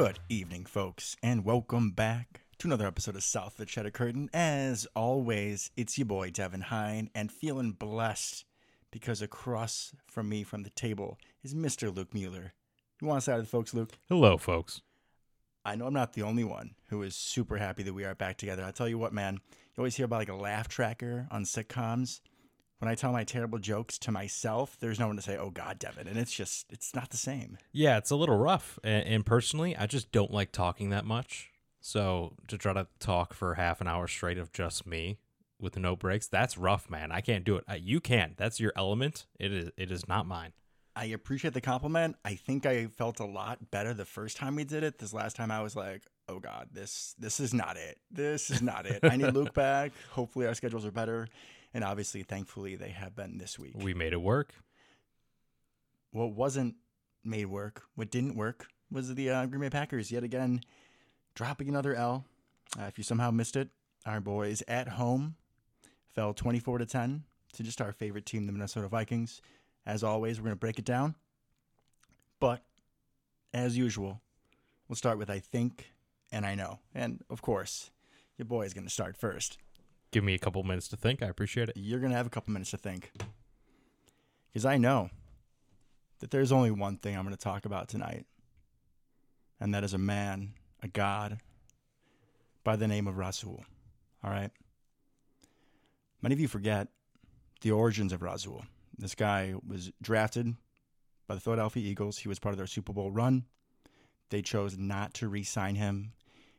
Good evening, folks, and welcome back to another episode of South of the Cheddar Curtain. As always, it's your boy Devin Hine, and feeling blessed because across from me from the table is Mr. Luke Mueller. You want to say hi to the folks, Luke? Hello, folks. I know I'm not the only one who is super happy that we are back together. I tell you what, man, you always hear about like a laugh tracker on sitcoms. When I tell my terrible jokes to myself, there's no one to say, "Oh God, Devin," and it's just it's not the same. Yeah, it's a little rough. And, and personally, I just don't like talking that much. So to try to talk for half an hour straight of just me with no breaks, that's rough, man. I can't do it. Uh, you can. That's your element. It is. It is not mine. I appreciate the compliment. I think I felt a lot better the first time we did it. This last time I was like, "Oh God, this this is not it. This is not it. I need Luke back. Hopefully our schedules are better." And obviously, thankfully, they have been this week. We made it work. what wasn't made work, what didn't work, was the uh, Green Bay Packers yet again dropping another L. Uh, if you somehow missed it, our boys at home fell 24 to 10 to just our favorite team, the Minnesota Vikings. As always, we're going to break it down. But as usual, we'll start with I think and I know. And of course, your boy is going to start first. Give me a couple minutes to think. I appreciate it. You're going to have a couple minutes to think. Because I know that there's only one thing I'm going to talk about tonight, and that is a man, a god, by the name of Rasul. All right? Many of you forget the origins of Rasul. This guy was drafted by the Philadelphia Eagles. He was part of their Super Bowl run. They chose not to re sign him,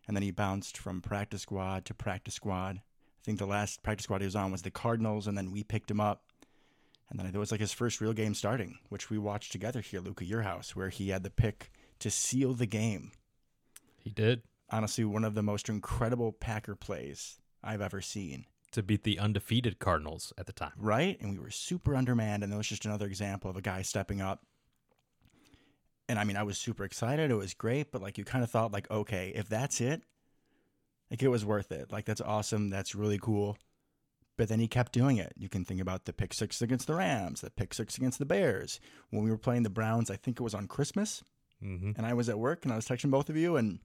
and then he bounced from practice squad to practice squad. Think the last practice squad he was on was the Cardinals, and then we picked him up. And then it was like his first real game starting, which we watched together here, Luca, your house, where he had the pick to seal the game. He did Honestly, one of the most incredible Packer plays I've ever seen. to beat the undefeated Cardinals at the time. Right? And we were super undermanned, and that was just another example of a guy stepping up. And I mean, I was super excited. It was great, but like you kind of thought, like, okay, if that's it, like it was worth it. Like that's awesome. That's really cool. But then he kept doing it. You can think about the pick six against the Rams, the pick six against the Bears. When we were playing the Browns, I think it was on Christmas, Mm-hmm. and I was at work and I was texting both of you, and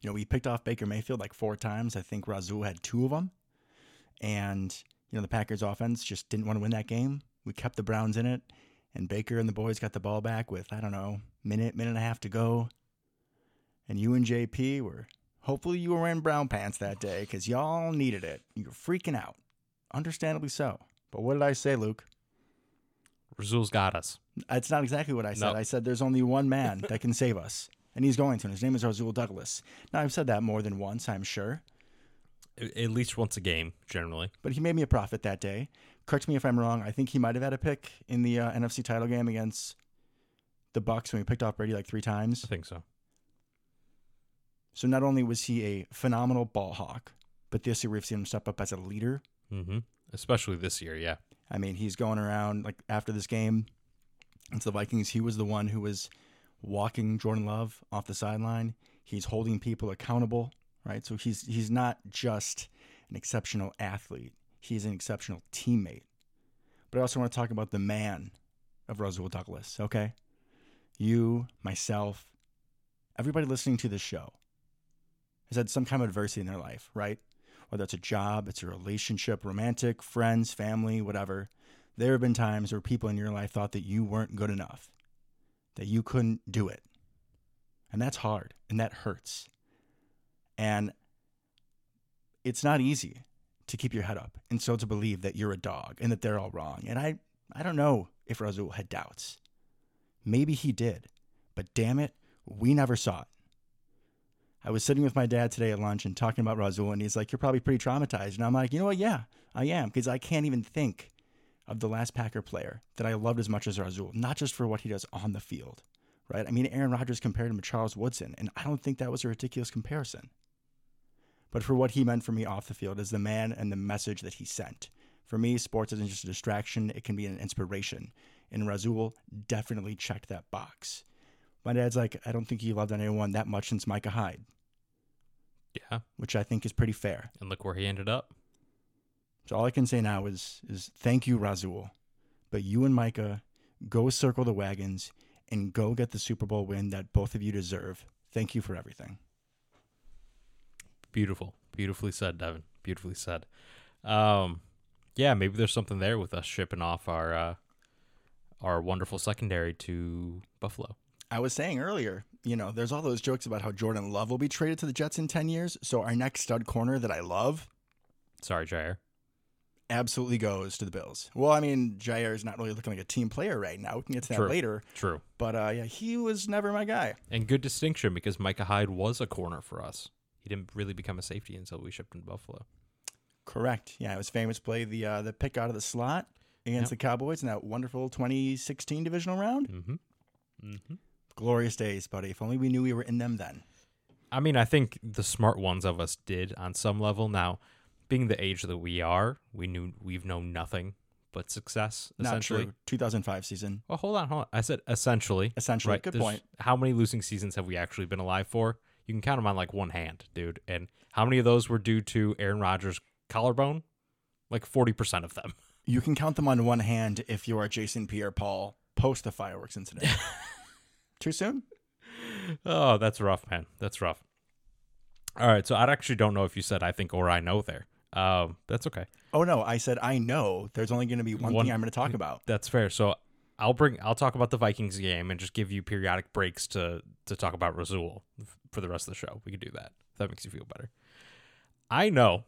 you know we picked off Baker Mayfield like four times. I think Rasul had two of them, and you know the Packers offense just didn't want to win that game. We kept the Browns in it, and Baker and the boys got the ball back with I don't know minute minute and a half to go, and you and JP were hopefully you were wearing brown pants that day because y'all needed it. You were freaking out, understandably so. But what did I say, Luke? Rasul's got us. It's not exactly what I said. No. I said there's only one man that can save us, and he's going to. And his name is Rasul Douglas. Now I've said that more than once, I'm sure, At least once a game, generally. but he made me a profit that day. Correct me if I'm wrong. I think he might have had a pick in the uh, NFC title game against the Bucks when we picked off Brady like three times. I think so. So not only was he a phenomenal ball hawk, but this year we've seen him step up as a leader. Mm-hmm. Especially this year, yeah. I mean, he's going around like after this game against the Vikings. He was the one who was walking Jordan Love off the sideline. He's holding people accountable, right? So he's he's not just an exceptional athlete. He's an exceptional teammate. But I also want to talk about the man of Rasul Douglas. Okay, you, myself, everybody listening to this show has had some kind of adversity in their life, right? whether it's a job, it's a relationship, romantic, friends, family, whatever. There have been times where people in your life thought that you weren't good enough, that you couldn't do it. And that's hard and that hurts. And it's not easy to keep your head up and so to believe that you're a dog and that they're all wrong. And I, I don't know if Rasul had doubts. Maybe he did, but damn it, we never saw it. I was sitting with my dad today at lunch and talking about Rasul, and he's like, You're probably pretty traumatized. And I'm like, You know what? Yeah, I am, because I can't even think of the last Packer player that I loved as much as Rasul, not just for what he does on the field, right? I mean, Aaron Rodgers compared him to Charles Woodson, and I don't think that was a ridiculous comparison. But for what he meant for me off the field as the man and the message that he sent. For me, sports isn't just a distraction, it can be an inspiration. And Rasul definitely checked that box. My dad's like, I don't think he loved anyone that much since Micah Hyde Yeah. which I think is pretty fair. And look where he ended up. So all I can say now is is thank you, Rasul. But you and Micah go circle the wagons and go get the Super Bowl win that both of you deserve. Thank you for everything. Beautiful. Beautifully said, Devin. Beautifully said. Um, yeah, maybe there's something there with us shipping off our uh, our wonderful secondary to Buffalo. I was saying earlier, you know, there's all those jokes about how Jordan Love will be traded to the Jets in 10 years. So our next stud corner that I love Sorry, Jaire. absolutely goes to the Bills. Well, I mean, Jaire is not really looking like a team player right now. We can get to that True. later. True. But uh, yeah, he was never my guy. And good distinction because Micah Hyde was a corner for us. He didn't really become a safety until we shipped him to Buffalo. Correct. Yeah, it was famous play the uh, the pick out of the slot against Yep. the Cowboys in that wonderful 2016 divisional round. Mm-hmm. Mm-hmm. Glorious days, buddy. If only we knew we were in them then. I mean, I think the smart ones of us did on some level. Now, being the age that we are, we knew we've known nothing but success. Essentially. 2005 season. Well, hold on, hold on. I said essentially. Essentially, Right. good there's- point. How many losing seasons have we actually been alive for? You can count them on like one hand, dude. And how many of those were due to Aaron Rodgers' collarbone? Like forty percent of them. You can count them on one hand if you are Jason Pierre-Paul post the fireworks incident. Too soon? Oh, that's rough, man. That's rough. All right, so I actually don't know if you said I think or I know there. Um, that's okay. Oh no, I said I know. There's only going to be one, One- thing I'm going to talk about. That's fair. So I'll bring I'll talk about the Vikings game and just give you periodic breaks to to talk about Rasul for the rest of the show. We could do that. If that makes you feel better. I know.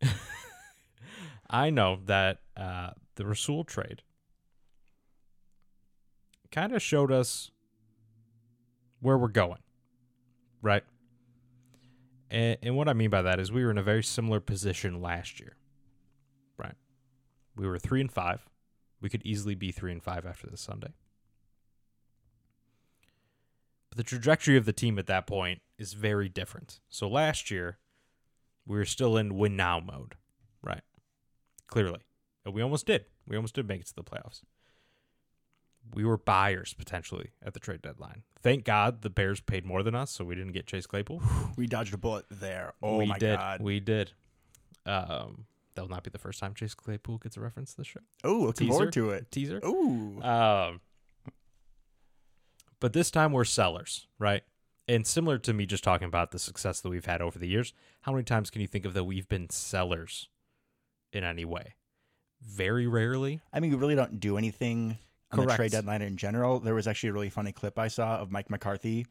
I know that uh, the Rasul trade kind of showed us where we're going, right? And, and what I mean by that is we were in a very similar position last year, right? We were three and five. We could easily be three and five after this Sunday. But the trajectory of the team at that point is very different. So last year, we were still in win now mode, right? Clearly. And we almost did. We almost did make it to the playoffs. We were buyers potentially at the trade deadline. Thank God the Bears paid more than us, so we didn't get Chase Claypool. We dodged a bullet there. Oh we my did. god. We did. Um, that will not be the first time Chase Claypool gets a reference to the show. oh, looking forward Teaser? to it. Teaser. Ooh. Um, but this time we're sellers, right? And similar to me just talking about the success that we've had over the years, how many times can you think of that we've been sellers in any way? Very rarely. I mean, we really don't do anything on the trade deadline in general. There was actually a really funny clip I saw of Mike McCarthy.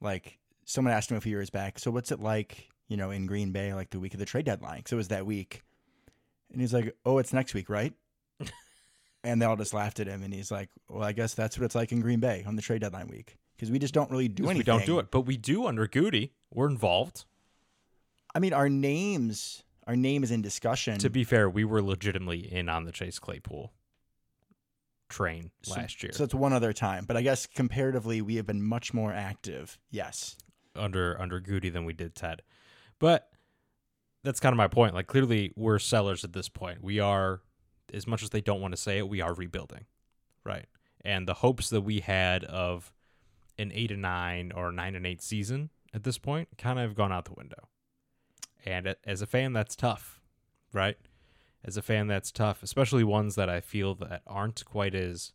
Like, someone asked him a few years back, so what's it like, you know, in Green Bay, like the week of the trade deadline? So it was that week. And he's like, oh, it's next week, right? and they all just laughed at him. And he's like, well, I guess that's what it's like in Green Bay on the trade deadline week. Because we just don't really do anything. We don't do it, but we do under Gutey. We're involved. I mean, our names, our name is in discussion. To be fair, we were legitimately in on the Chase Claypool train So- last year So it's one other time. But I guess comparatively, we have been much more active. Yes. under under Gutey than we did Ted. But that's kind of my point. Like clearly we're sellers at this point. We are as much as they don't want to say it, we are rebuilding. Right. And the hopes that we had of an 8 and 9 or 9 and 8 season at this point kind of have gone out the window. And as a fan that's tough, right? As a fan that's tough, especially ones that I feel that aren't quite as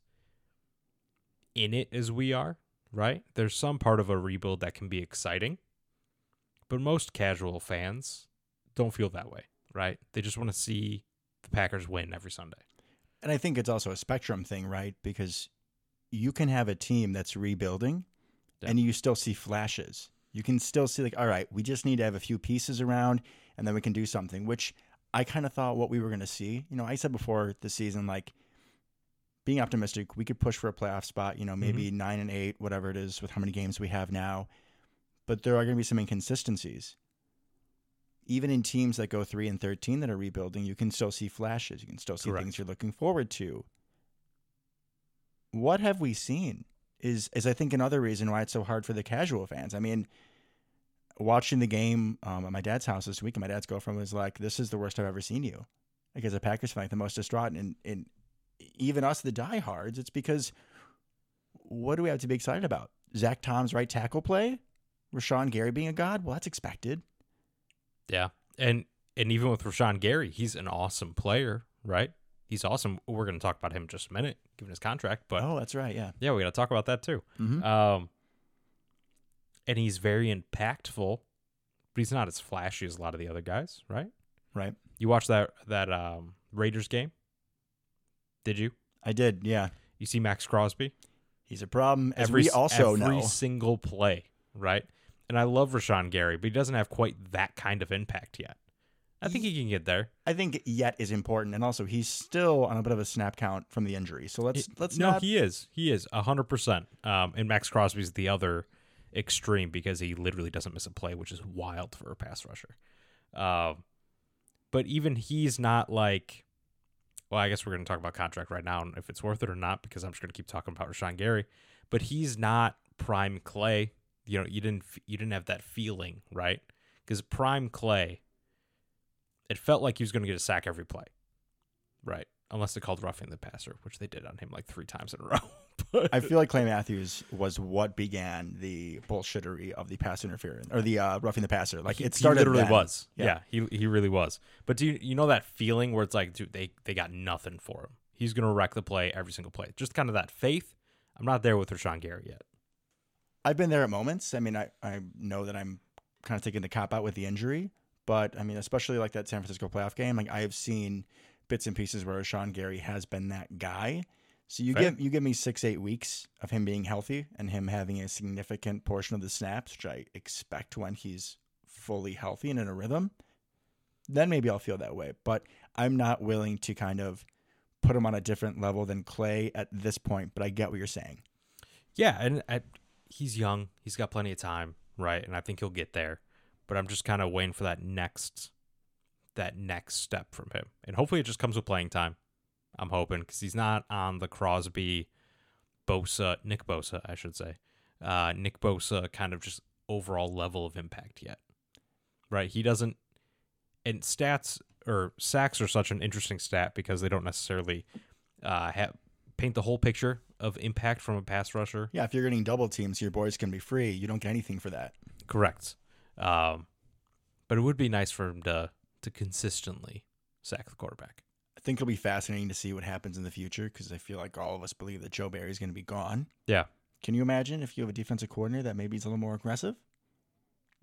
in it as we are, right? There's some part of a rebuild that can be exciting, but most casual fans don't feel that way, right? They just want to see the Packers win every Sunday. And I think it's also a spectrum thing, right? Because you can have a team that's rebuilding Yeah. and you still see flashes. You can still see, like, all right, we just need to have a few pieces around and then we can do something, which I kind of thought what we were going to see. You know, I said before the season, like, being optimistic, we could push for a playoff spot, you know, mm-hmm. maybe nine and eight, whatever it is with how many games we have now. But there are going to be some inconsistencies. Even in teams that go three and 13 that are rebuilding, you can still see flashes. You can still see Correct. things you're looking forward to. What have we seen? Is, is I think another reason why it's so hard for the casual fans. I mean, watching the game um, at my dad's house this week, and my dad's girlfriend was like, "This is the worst I've ever seen you." Like as a Packers fan, like, the most distraught, and and even us, the diehards, it's because what do we have to be excited about? Zach Tom's right tackle play, Rashan Gary being a god. Well, that's expected. Yeah. And and even with Rashan Gary, he's an awesome player, right? He's awesome. We're going to talk about him in just a minute, given his contract, but oh, that's right. Yeah. yeah, we got to talk about that too. Mm-hmm. Um, and he's very impactful, but he's not as flashy as a lot of the other guys, right? Right. You watched that that um, Raiders game? Did you? I did. Yeah. You see Maxx Crosby? He's a problem. As every we also every know. single play, right? And I love Rashan Gary, but he doesn't have quite that kind of impact yet. I think he can get there. I think yet is important, and also he's still on a bit of a snap count from the injury. So let's let's no, not. he is. He is hundred percent. Um, and Maxx Crosby's the other extreme because he literally doesn't miss a play, which is wild for a pass rusher. Um, but even he's not like. Well, I guess we're going to talk about contract right now and if it's worth it or not because I'm just going to keep talking about Rashan Gary. But he's not prime Clay. You know, you didn't you didn't have that feeling, right? Because prime Clay, it felt like he was going to get a sack every play, right? Unless they called roughing the passer, which they did on him like three times in a row. but I feel like Clay Matthews was what began the bullshittery of the pass interference or the uh, roughing the passer. Like he, it started. He literally then. was. Yeah. Yeah. he he really was. But do you you know that feeling where it's like, dude, they they got nothing for him. He's gonna wreck the play every single play. Just kind of that faith. I'm not there with Rashan Gary yet. I've been there at moments. I mean, I, I know that I'm kind of taking the cop out with the injury, but I mean, especially like that San Francisco playoff game, like I have seen bits and pieces where Sean Gary has been that guy. So you Fair. give you give me six eight weeks of him being healthy and him having a significant portion of the snaps, which I expect when he's fully healthy and in a rhythm. Then maybe I'll feel that way, but I'm not willing to kind of put him on a different level than Clay at this point. But I get what you're saying. Yeah, and I, he's young. He's got plenty of time, right? And I think he'll get there. But I'm just kind of waiting for that next that next step from him. And hopefully it just comes with playing time. I'm hoping because he's not on the Crosby, Bosa, Nick Bosa, I should say, uh, Nick Bosa kind of just overall level of impact yet. Right? He doesn't. And stats or sacks are such an interesting stat because they don't necessarily uh, have paint the whole picture of impact from a pass rusher. Yeah, if you're getting double teams, your boys can be free. You don't get anything for that. Correct. Um, but it would be nice for him to to consistently sack the quarterback. Think it'll be fascinating to see what happens in the future because I feel like all of us believe that Joe Barry's going to be gone. Yeah, Can you imagine if you have a defensive coordinator that maybe is a little more aggressive?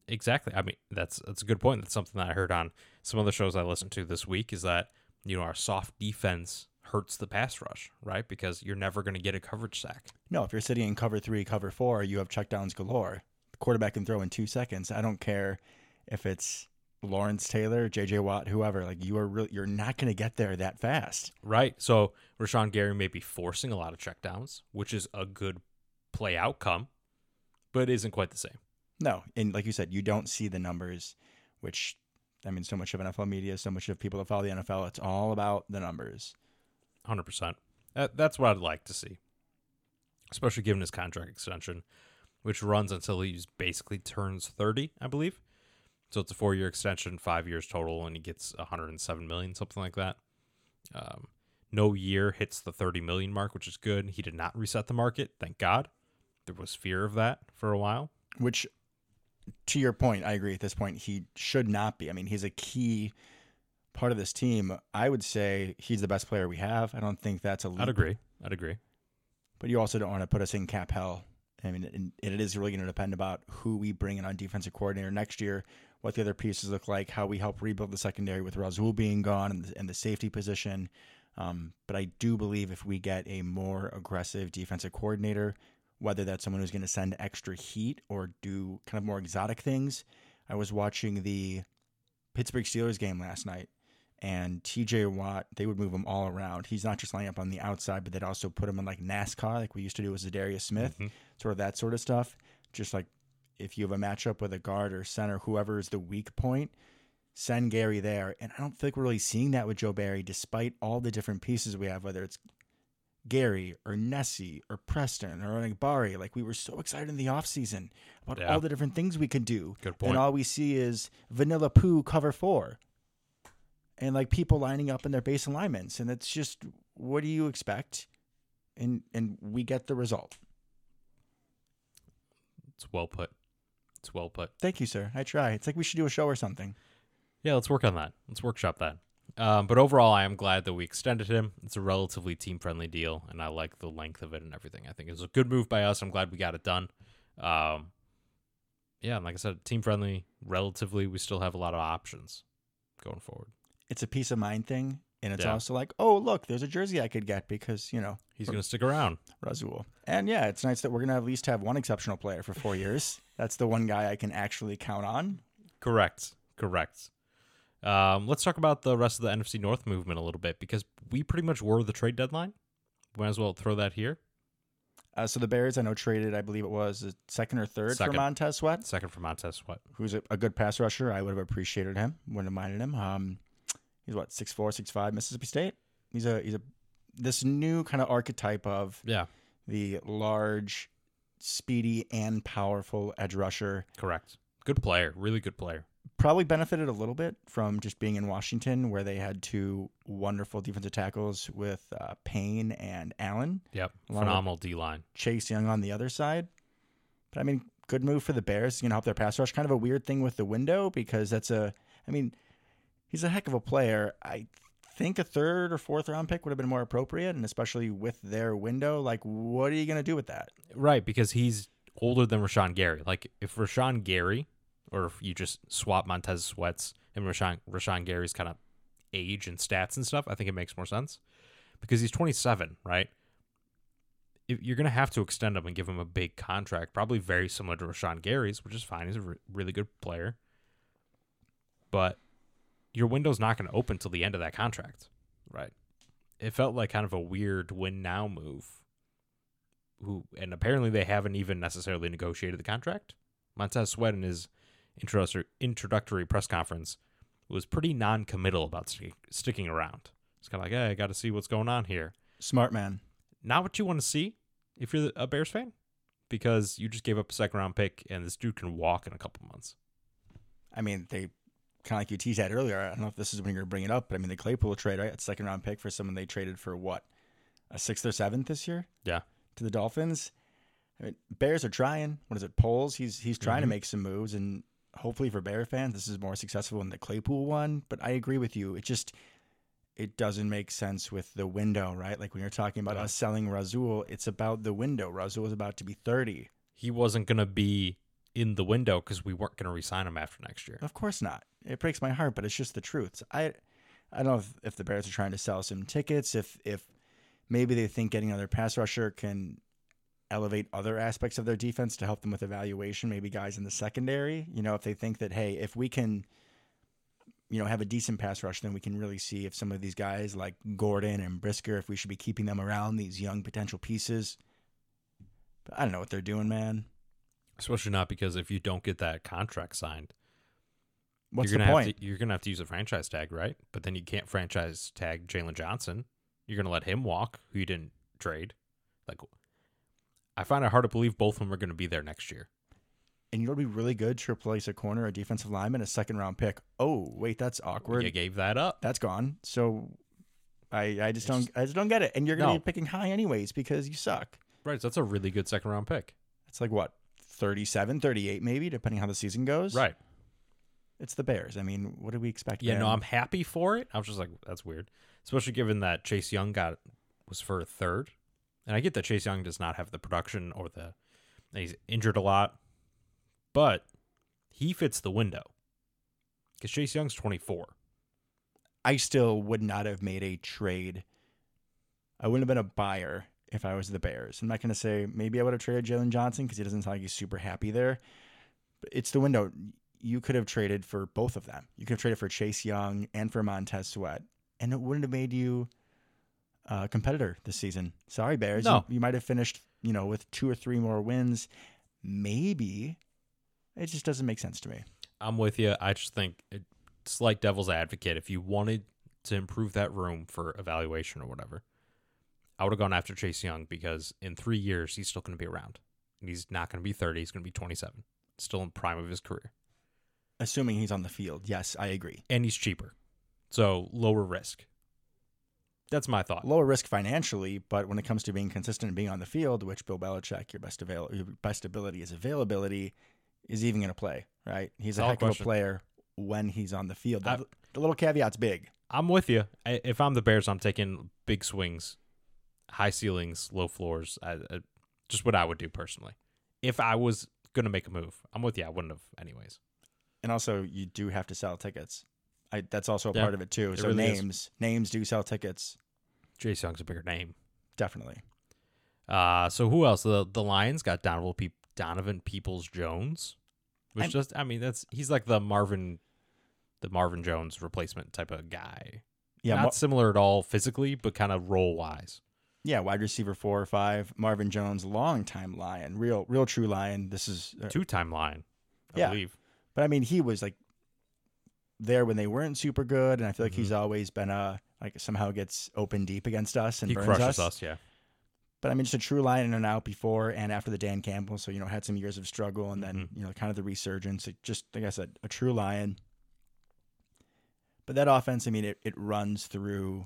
exactly. I mean, that's that's a good point. That's something that I heard on some of the shows I listened to this week. Is that you know our soft defense hurts the pass rush, right? Because you're never going to get a coverage sack. No, if you're sitting in cover three, cover four, you have checkdowns galore. The quarterback can throw in two seconds. I don't care if it's Lawrence Taylor, J.J. Watt, whoever. Like you are, really, you're not going to get there that fast. Right. So Rashan Gary may be forcing a lot of checkdowns, which is a good play outcome, but it isn't quite the same. No, and like you said, you don't see the numbers, which I mean, so much of NFL media, so much of people that follow the NFL, it's all about the numbers. Hundred percent. That's what I'd like to see, especially given his contract extension, which runs until he's basically turns thirty, I believe. So it's a four-year extension, five years total, and he gets one hundred and seven million, something like that. Um, no year hits the thirty million mark, which is good. He did not reset the market, thank God. There was fear of that for a while. Which, to your point, I agree. At this point, he should not be. I mean, he's a key part of this team. I would say he's the best player we have. I don't think that's a leap, I'd agree. I'd agree. but you also don't want to put us in cap hell. I mean, and it is really going to depend about who we bring in on defensive coordinator next year, what the other pieces look like, how we help rebuild the secondary with Rasul being gone and the, and the safety position. Um, but I do believe if we get a more aggressive defensive coordinator, whether that's someone who's going to send extra heat or do kind of more exotic things. I was watching the Pittsburgh Steelers game last night, and TJ Watt, they would move him all around. He's not just lining up on the outside, but they'd also put him in like NASCAR, like we used to do with Za'Darius Smith, Mhm. sort of that sort of stuff. Just like if you have a matchup with a guard or center, whoever is the weak point, send Gary there. And I don't think we're really seeing that with Joe Barry, despite all the different pieces we have, whether it's Gary or Nessie or Preston or Bari. Like we were so excited in the offseason about Yeah. all the different things we could do. Good And all we see is Vanilla Poo cover four. And like people lining up in their base alignments. And it's just what do you expect? And and we get the result. It's well put. It's well put. Thank you, sir. I try. It's like we should do a show or something. Yeah, let's work on that. Let's workshop that. Um, but overall, I am glad that we extended him. It's a relatively team friendly deal, and I like the length of it and everything. I think it was a good move by us. I'm glad we got it done. Um, yeah, and like I said, team friendly. Relatively, we still have a lot of options going forward. It's a peace of mind thing, and it's Yeah. also like, oh look, there's a jersey I could get because you know He's going to stick around. Rasul. And yeah, it's nice that we're gonna at least have one exceptional player for four years. That's the one guy I can actually count on. Correct. Correct. Um, let's talk about the rest of the NFC North movement a little bit because we pretty much were the trade deadline. Might as well throw that here. Uh, so the Bears, I know, traded, I believe it was a second or third Second. for Montez Sweat, Second for Montez Sweat. who's a, a good pass rusher. I would have appreciated him, wouldn't have minded him. Um, he's what six four, six five, Mississippi State. He's a he's a this new kind of archetype of Yeah, the large, speedy and powerful edge rusher. correct. Good player. Really good player. Probably benefited a little bit from just being in Washington, where they had two wonderful defensive tackles with uh, Payne and Allen. Yep. A lot of- Phenomenal D line. Chase Young on the other side. But I mean, good move for the Bears. You know, help their pass rush. Kind of a weird thing with the window because that's a. I mean, he's a heck of a player. I think a third or fourth round pick would have been more appropriate, and especially with their window. Like, what are you going to do with that? Right, because he's older than Rashan Gary. Like if Rashan Gary, or if you just swap Montez Sweats and Rashan Rashan Gary's kind of age and stats and stuff, I think it makes more sense because he's 27, right? You're gonna have to extend him and give him a big contract, probably very similar to Rashan Gary's, which is fine. He's a re- really good player, but your window's not going to open till the end of that contract, right? It felt like kind of a weird win now move who and apparently they haven't even necessarily negotiated the contract. Montez Sweat in his introductory introductory press conference was pretty non-committal about stick, sticking around. It's kind of like, hey, I got to see what's going on here. Smart man. Not what you want to see if you're a Bears fan, because you just gave up a second round pick and this dude can walk in a couple months. I mean, they kind of like you teased at earlier. I don't know if this is when you're going to bring it up, but I mean, the Claypool trade, right? That second round pick for someone they traded for what? A sixth or seventh this year? Yeah. To the Dolphins. I mean, Bears are trying. What is it? Poles. He's he's trying to Mhm. make some moves, and hopefully for Bear fans, this is more successful than the Claypool one. But I agree with you. It just it doesn't make sense with the window, right? Like when you're talking about Yeah. us selling Rasul, it's about the window. Rasul is about to be 30. He wasn't going to be in the window because we weren't going to re-sign him after next year. Of course not. It breaks my heart, but it's just the truth. So I I don't know if, if the Bears are trying to sell some tickets, if if maybe they think getting another pass rusher can elevate other aspects of their defense to help them with evaluation, maybe guys in the secondary. You know, if they think that, hey, if we can you know, have a decent pass rush, then we can really see if some of these guys like Gordon and Brisker, if we should be keeping them around, these young potential pieces. But I don't know what they're doing, man. Especially not because if you don't get that contract signed, What's you're the point? To, you're gonna have to use a franchise tag, right? But then you can't franchise tag Jaylon Johnson. You're gonna let him walk, who you didn't trade. Like, I find it hard to believe both of them are gonna be there next year. and you know, it'd be really good to replace a corner, a defensive lineman, a second round pick. Oh, wait, that's awkward. You gave that up. That's gone. So I, I just don't, I just don't get it. And you're gonna No. be picking high anyways because you suck. Right. So that's a really good second round pick. It's like what 37, 38 maybe, depending how the season goes. Right. It's the Bears. I mean, what do we expect? Yeah, no? I'm happy for it. I was just like, that's weird. Especially given that Chase Young got was for a third. And I get that Chase Young does not have the production or the he's injured a lot. But he fits the window. Because Chase Young's twenty four. I still would not have made a trade. I wouldn't have been a buyer if I was the Bears. I'm not going to say maybe I would have traded Jaylon Johnson because he doesn't sound like he's super happy there. But it's the window. You could have traded for both of them. You could have traded for Chase Young and for Montez Sweat, and it wouldn't have made you a competitor this season. Sorry, Bears. No. You, you might have finished, you know, with two or three more wins. Maybe. It just doesn't make sense to me. I'm with you. I just think it's like devil's advocate. If you wanted to improve that room for evaluation or whatever, I would have gone after Chase Young because in three years he's still going to be around. He's not going to be 30. He's going to be 27. Still in prime of his career, Assuming he's on the field. Yes, I agree. and he's cheaper, so lower risk. That's my thought. lower risk financially, but when it comes to being consistent and being on the field, which Bill Belichick, your best avail- your best ability is availability, is even going to play, right? He's a Solid heck question. of a player when he's on the field. I- The, the little caveat's big. I'm with you. I, if I'm the Bears, I'm taking big swings, high ceilings, low floors. I, just what I would do personally. If I was gonna make a move. I'm with you. I wouldn't have anyways. And also, you do have to sell tickets. I, that's also a Yeah, part of it too. it So really is. names, names do sell tickets, Chase Young's a bigger name. definitely. Uh, so who else? The the Lions got Donovan Pe- Donovan Peoples Jones, which I'm- just I mean that's he's like the Marvin, the Marvin Jones replacement type of guy. Yeah, not Mar- similar at all physically, but kind of role wise. yeah, wide receiver four or five. Marvin Jones, longtime Lion, real, real true Lion. This is, uh, Two time Lion, I Yeah. believe. But I mean, he was like there when they weren't super good, and I feel like Mm-hmm. he's always been a like somehow gets open deep against us and He burns crushes us. us. Yeah. But I mean, just a true Lion in and out before and after the Dan Campbell. So you know, had some years of struggle, and then Mhm. you know, kind of the resurgence. It just like I said, a true Lion. But that offense, I mean, it, it runs through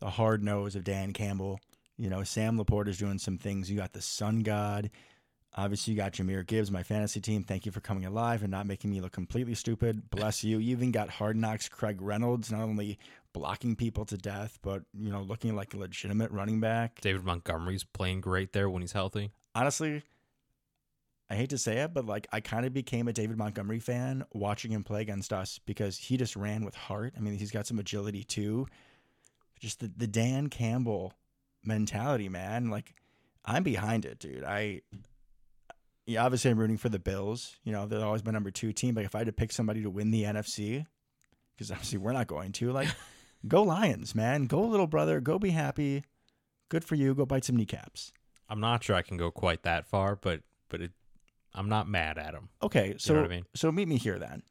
the hard nose of Dan Campbell. You know, Sam LaPorta is doing some things. You got the Sun God. Obviously, you got Jahmyr Gibbs, my fantasy team. Thank you for coming alive and not making me look completely stupid. Bless you. You even got Hard Knocks Craig Reynolds, not only blocking people to death, but you know, looking like a legitimate running back. David Montgomery's playing great there when he's healthy. honestly, I hate to say it, but like I kind of became a David Montgomery fan watching him play against us because he just ran with heart. I mean, he's got some agility too. Just the, the Dan Campbell mentality, man. Like I'm behind it, dude. I yeah, obviously I'm rooting for the Bills. You know, they've always been number two team. But if I had to pick somebody to win the NFC, because obviously we're not going to, like, go Lions, man. Go little brother. Go be happy. Good for you. Go bite some kneecaps. I'm not sure I can go quite that far, but but it, I'm not mad at him. Okay, so what I mean? so meet me here then.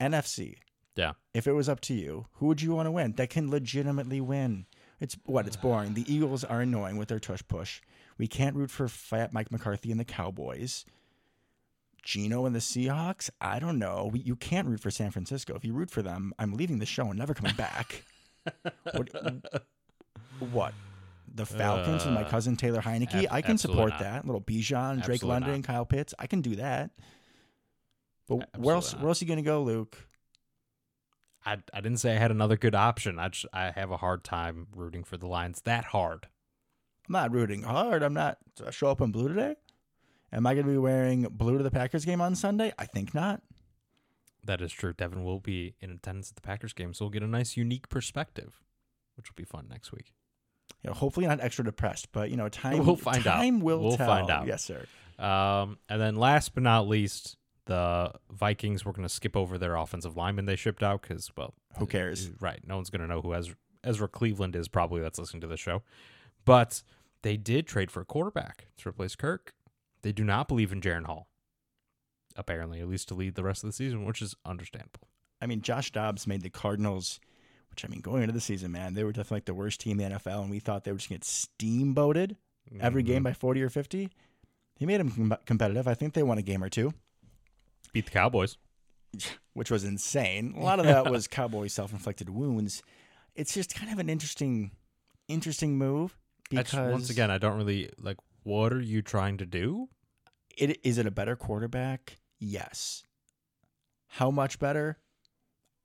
NFC. Yeah. If it was up to you, who would you want to win? That can legitimately win. It's what? It's boring. The Eagles are annoying with their tush push. We can't root for fat Mike McCarthy and the Cowboys. Gino and the Seahawks. I don't know. We, you can't root for San Francisco. If you root for them, I'm leaving the show and never coming back. what? What? The Falcons and my Uh, cousin Taylor Heinicke. ab- I can support not. that. Little Bijan, Drake London, not. Kyle Pitts. I can do that. But where else? not. Where else are you gonna go, Luke? I I didn't say I had another good option. I just, I have a hard time rooting for the Lions that hard. I'm not rooting hard. I'm not. I show up in blue today? Am I gonna be wearing blue to the Packers game on Sunday? I think not. That is true. Devin will be in attendance at the Packers game, so we'll get a nice, unique perspective, which will be fun next week. You know, hopefully not extra depressed, but you know, time. We'll find out. Time will We'll tell. find out. Yes, sir. Um, and then last but not least, the Vikings were going to skip over their offensive lineman they shipped out because, well, Who cares? Right. No one's going to know who Ezra, Ezra Cleveland is, probably that's listening to the show. But they did trade for a quarterback to replace Kirk. They do not believe in Jaren Hall, apparently, at least to lead the rest of the season, which is understandable. I mean, Josh Dobbs made the Cardinals, which I mean, going into the season, man, they were definitely like the worst team in the NFL, and we thought they were just gonna get steamboated every mm-hmm. game by 40 or 50. He made them com- competitive. I think they won a game or two. Beat the Cowboys. which was insane. A lot of that was Cowboys self-inflicted wounds. It's just kind of an interesting, interesting move Just- because once again, I don't really like. What are you trying to do? it is it a better quarterback? Yes. How much better?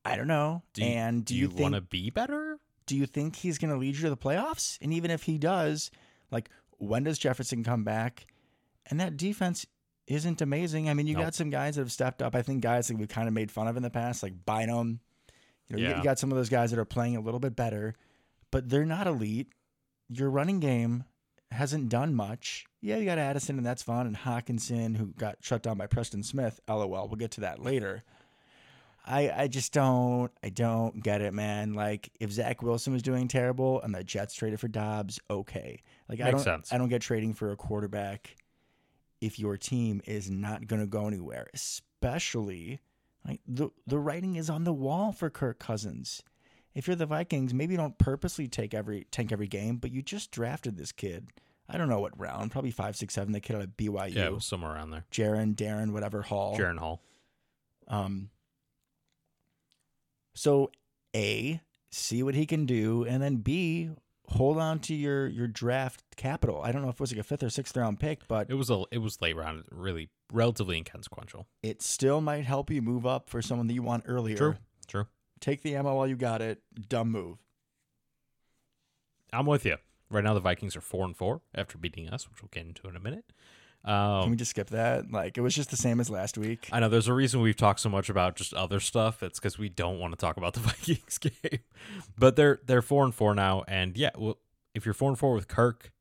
I don't know. Do you, and do do you, you, want to be better? do you think he's going to lead you to the playoffs? And even if he does, like when does Jefferson come back? And that defense isn't amazing. I mean, you Nope. got some guys that have stepped up. I think guys that we've kind of made fun of in the past, like Bynum. You know, Yeah. you got some of those guys that are playing a little bit better, but they're not elite. Your running game hasn't done much. Yeah, you got Addison, and that's fun, and Hockenson, who got shut down by Preston Smith. LOL. We'll get to that later. I I just don't I don't get it, man. Like if Zach Wilson was doing terrible and the Jets traded for Dobbs, okay. Like I don't sense. I don't get trading for a quarterback if your team is not going to go anywhere, especially like the the writing is on the wall for Kirk Cousins. If you're the Vikings, maybe you don't purposely take every tank every game, but you just drafted this kid. I don't know what round, probably five, six, seven. The kid out of BYU, Yeah, somewhere around there. Jaren, Darren, whatever Hall. Jaren Hall. Um, so A, see what he can do, and then B, hold on to your your draft capital. I don't know if it was like a fifth or sixth round pick, but It was a it was late round, really relatively inconsequential. it still might help you move up for someone that you want earlier. True. True. Take the ammo while you got it. Dumb move. I'm with you. Right now, the Vikings are four and four after beating us, which we'll get into in a minute. Can Um, we just skip that? Like it was just the same as last week. I know there's a reason we've talked so much about just other stuff. It's because we don't want to talk about the Vikings game. But they're they're four and four now, and yeah, well, if you're four and four with Kirk,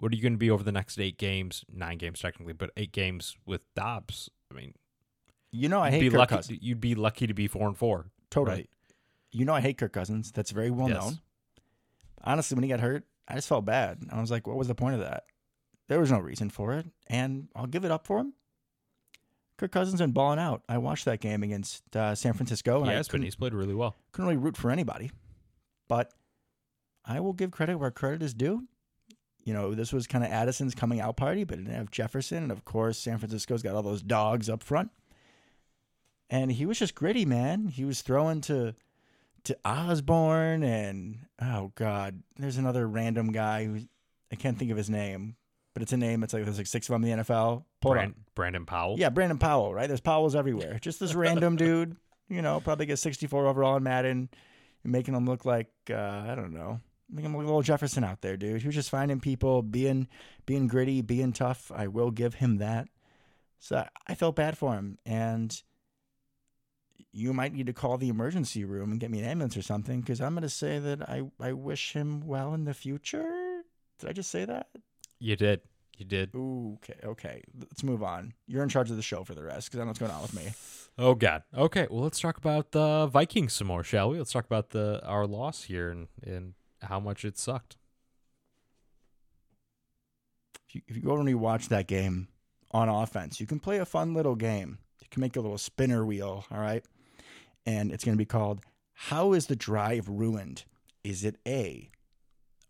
what are you going to be over the next eight games? Nine games technically, but eight games with Dobbs. I mean, You know I hate be Kirk lucky. Cousins. You'd be lucky to be four and four. Totally. right? You know I hate Kirk Cousins. That's very well Yes. known. Honestly, when he got hurt, I just felt bad. I was like, what was the point of that? There was no reason for it, and I'll give it up for him. Kirk Cousins been balling out. I watched that game against uh, San Francisco, and Yeah, I it's been he's played really well. couldn't really root for anybody. But I will give credit where credit is due. You know, this was kind of Addison's coming out party, but it didn't have Jefferson, and of course, San Francisco's got all those dogs up front. And he was just gritty, man. He was throwing to to Osborn and oh god, there's another random guy who I can't think of his name, but it's a name. It's like there's like six of them in the NFL. Pull. Brand, Brandon Powell. Yeah, Brandon Powell, right? There's Powells everywhere. Just this random dude, you know, probably gets 64 overall in Madden, and making him look like uh, I don't know, making him look like a little Jefferson out there, dude. He was just finding people, being being gritty, being tough. I will give him that. So I felt bad for him, and you might need to call the emergency room and get me an ambulance or something, because I'm gonna say that I I wish him well in the future. Did I just say that? You did. You did. Ooh, okay, okay. Let's move on. You're in charge of the show for the rest because I know what's going on with me. Oh God. Okay. Well, let's talk about the Vikings some more, shall we? Let's talk about the our loss here and and how much it sucked. If you, if you go over and rewatch that game on offense, you can play a fun little game. Can make a little spinner wheel, all right? And it's going to be called How is the Drive Ruined? Is it A,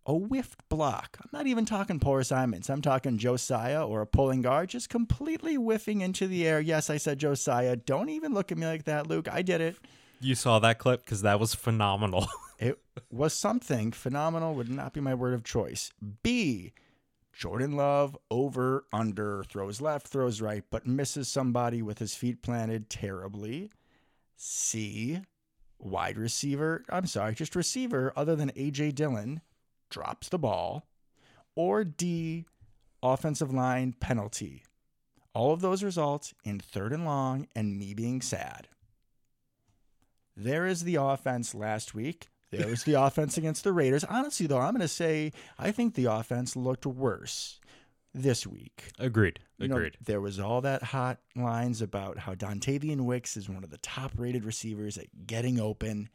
a whiffed block? I'm not even talking poor assignments. I'm talking Josiah or a pulling guard just completely whiffing into the air. Yes, I said Josiah. Don't even look at me like that, Luke. I did it. You saw that clip because that was phenomenal. It was something phenomenal, would not be my word of choice. B, Jordan Love over, under, throws left, throws right, but misses somebody with his feet planted terribly. C, wide receiver, I'm sorry, just receiver other than A.J. Dillon drops the ball. Or D, offensive line penalty. All of those result in third and long and me being sad. There is the offense last week. There was the offense against the Raiders. Honestly, though, I'm going to say I think the offense looked worse this week. Agreed. You know, Agreed. there was all that hot lines about how Dontayvion Wicks is one of the top rated receivers at getting open.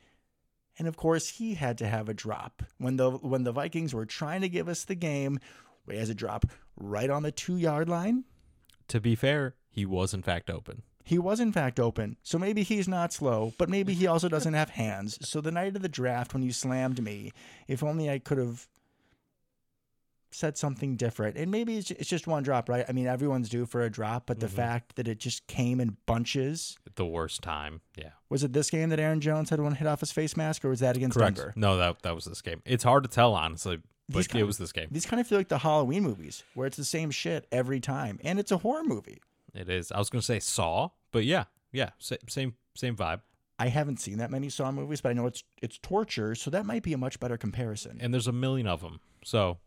And of course, he had to have a drop. When the when the Vikings were trying to give us the game, he has a drop right on the two yard line. to be fair, he was in fact open. He was in fact open. So maybe he's not slow, but maybe he also doesn't have hands. So the night of the draft when you slammed me, if only I could have said something different. And maybe it's, it's just one drop, right? I mean, everyone's due for a drop, but the Mhm. fact that it just came in bunches. At the worst time. Yeah. Was it this game that Aaron Jones had one hit off his face mask, or was that against Correct. Denver? No, that that was this game. It's hard to tell honestly, but These it was this game. These kind of feel like the Halloween movies, where it's the same shit every time, and it's a horror movie. It is. I was gonna say Saw, but yeah, yeah, same same vibe. I haven't seen that many Saw movies, but I know it's it's torture, so that might be a much better comparison. And there's a million of them. So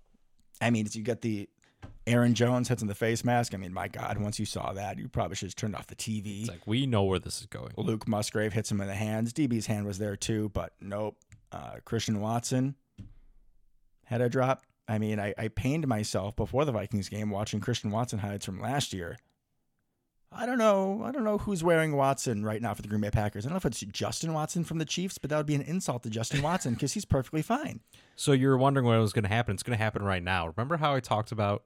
I mean, you got the Aaron Jones hits in the face mask. I mean, my God, once you saw that, you probably should have turned off the TV. it's like we know where this is going. Luke Musgrave hits him in the hands. DB's hand was there too, but nope. Uh, Christian Watson had a drop. I mean, I, I pained myself before the Vikings game watching Christian Watson highlights from last year. I don't know. I don't know who's wearing Watson right now for the Green Bay Packers. I don't know if it's Justin Watson from the Chiefs, but that would be an insult to Justin Watson because he's perfectly fine. So you're wondering what was going to happen. It's going to happen right now. Remember how I talked about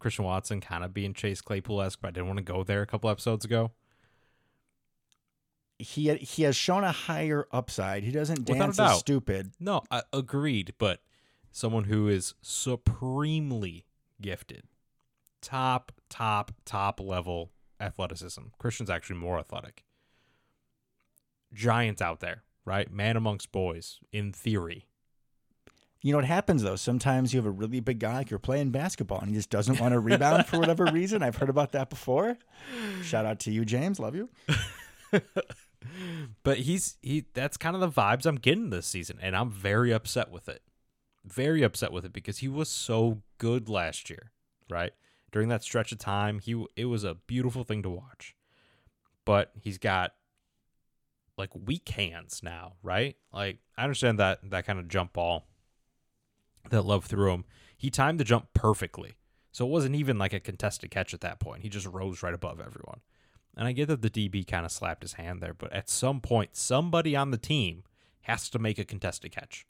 Christian Watson kind of being Chase Claypool esque, but I didn't want to go there a couple episodes ago. He he has shown a higher upside. He doesn't dance as stupid. No, I agreed, but someone who is supremely gifted, top, top, top level athleticism. Christian's actually more athletic. Giant out there, right? Man amongst boys, in theory. You know what happens though? Sometimes you have a really big guy, like you're playing basketball, and he just doesn't want to rebound for whatever reason. I've heard about that before. Shout out to you, James. Love you. but he's he that's kind of the vibes I'm getting this season, and I'm very upset with it. Very upset with it because he was so good last year, right? During that stretch of time. He it was a beautiful thing to watch. But he's got like weak hands now, right? Like I understand that that kind of jump ball that Love threw him. He timed the jump perfectly. So it wasn't even like a contested catch at that point. He just rose right above everyone. And I get that the DB kind of slapped his hand there, but at some point, somebody on the team has to make a contested catch.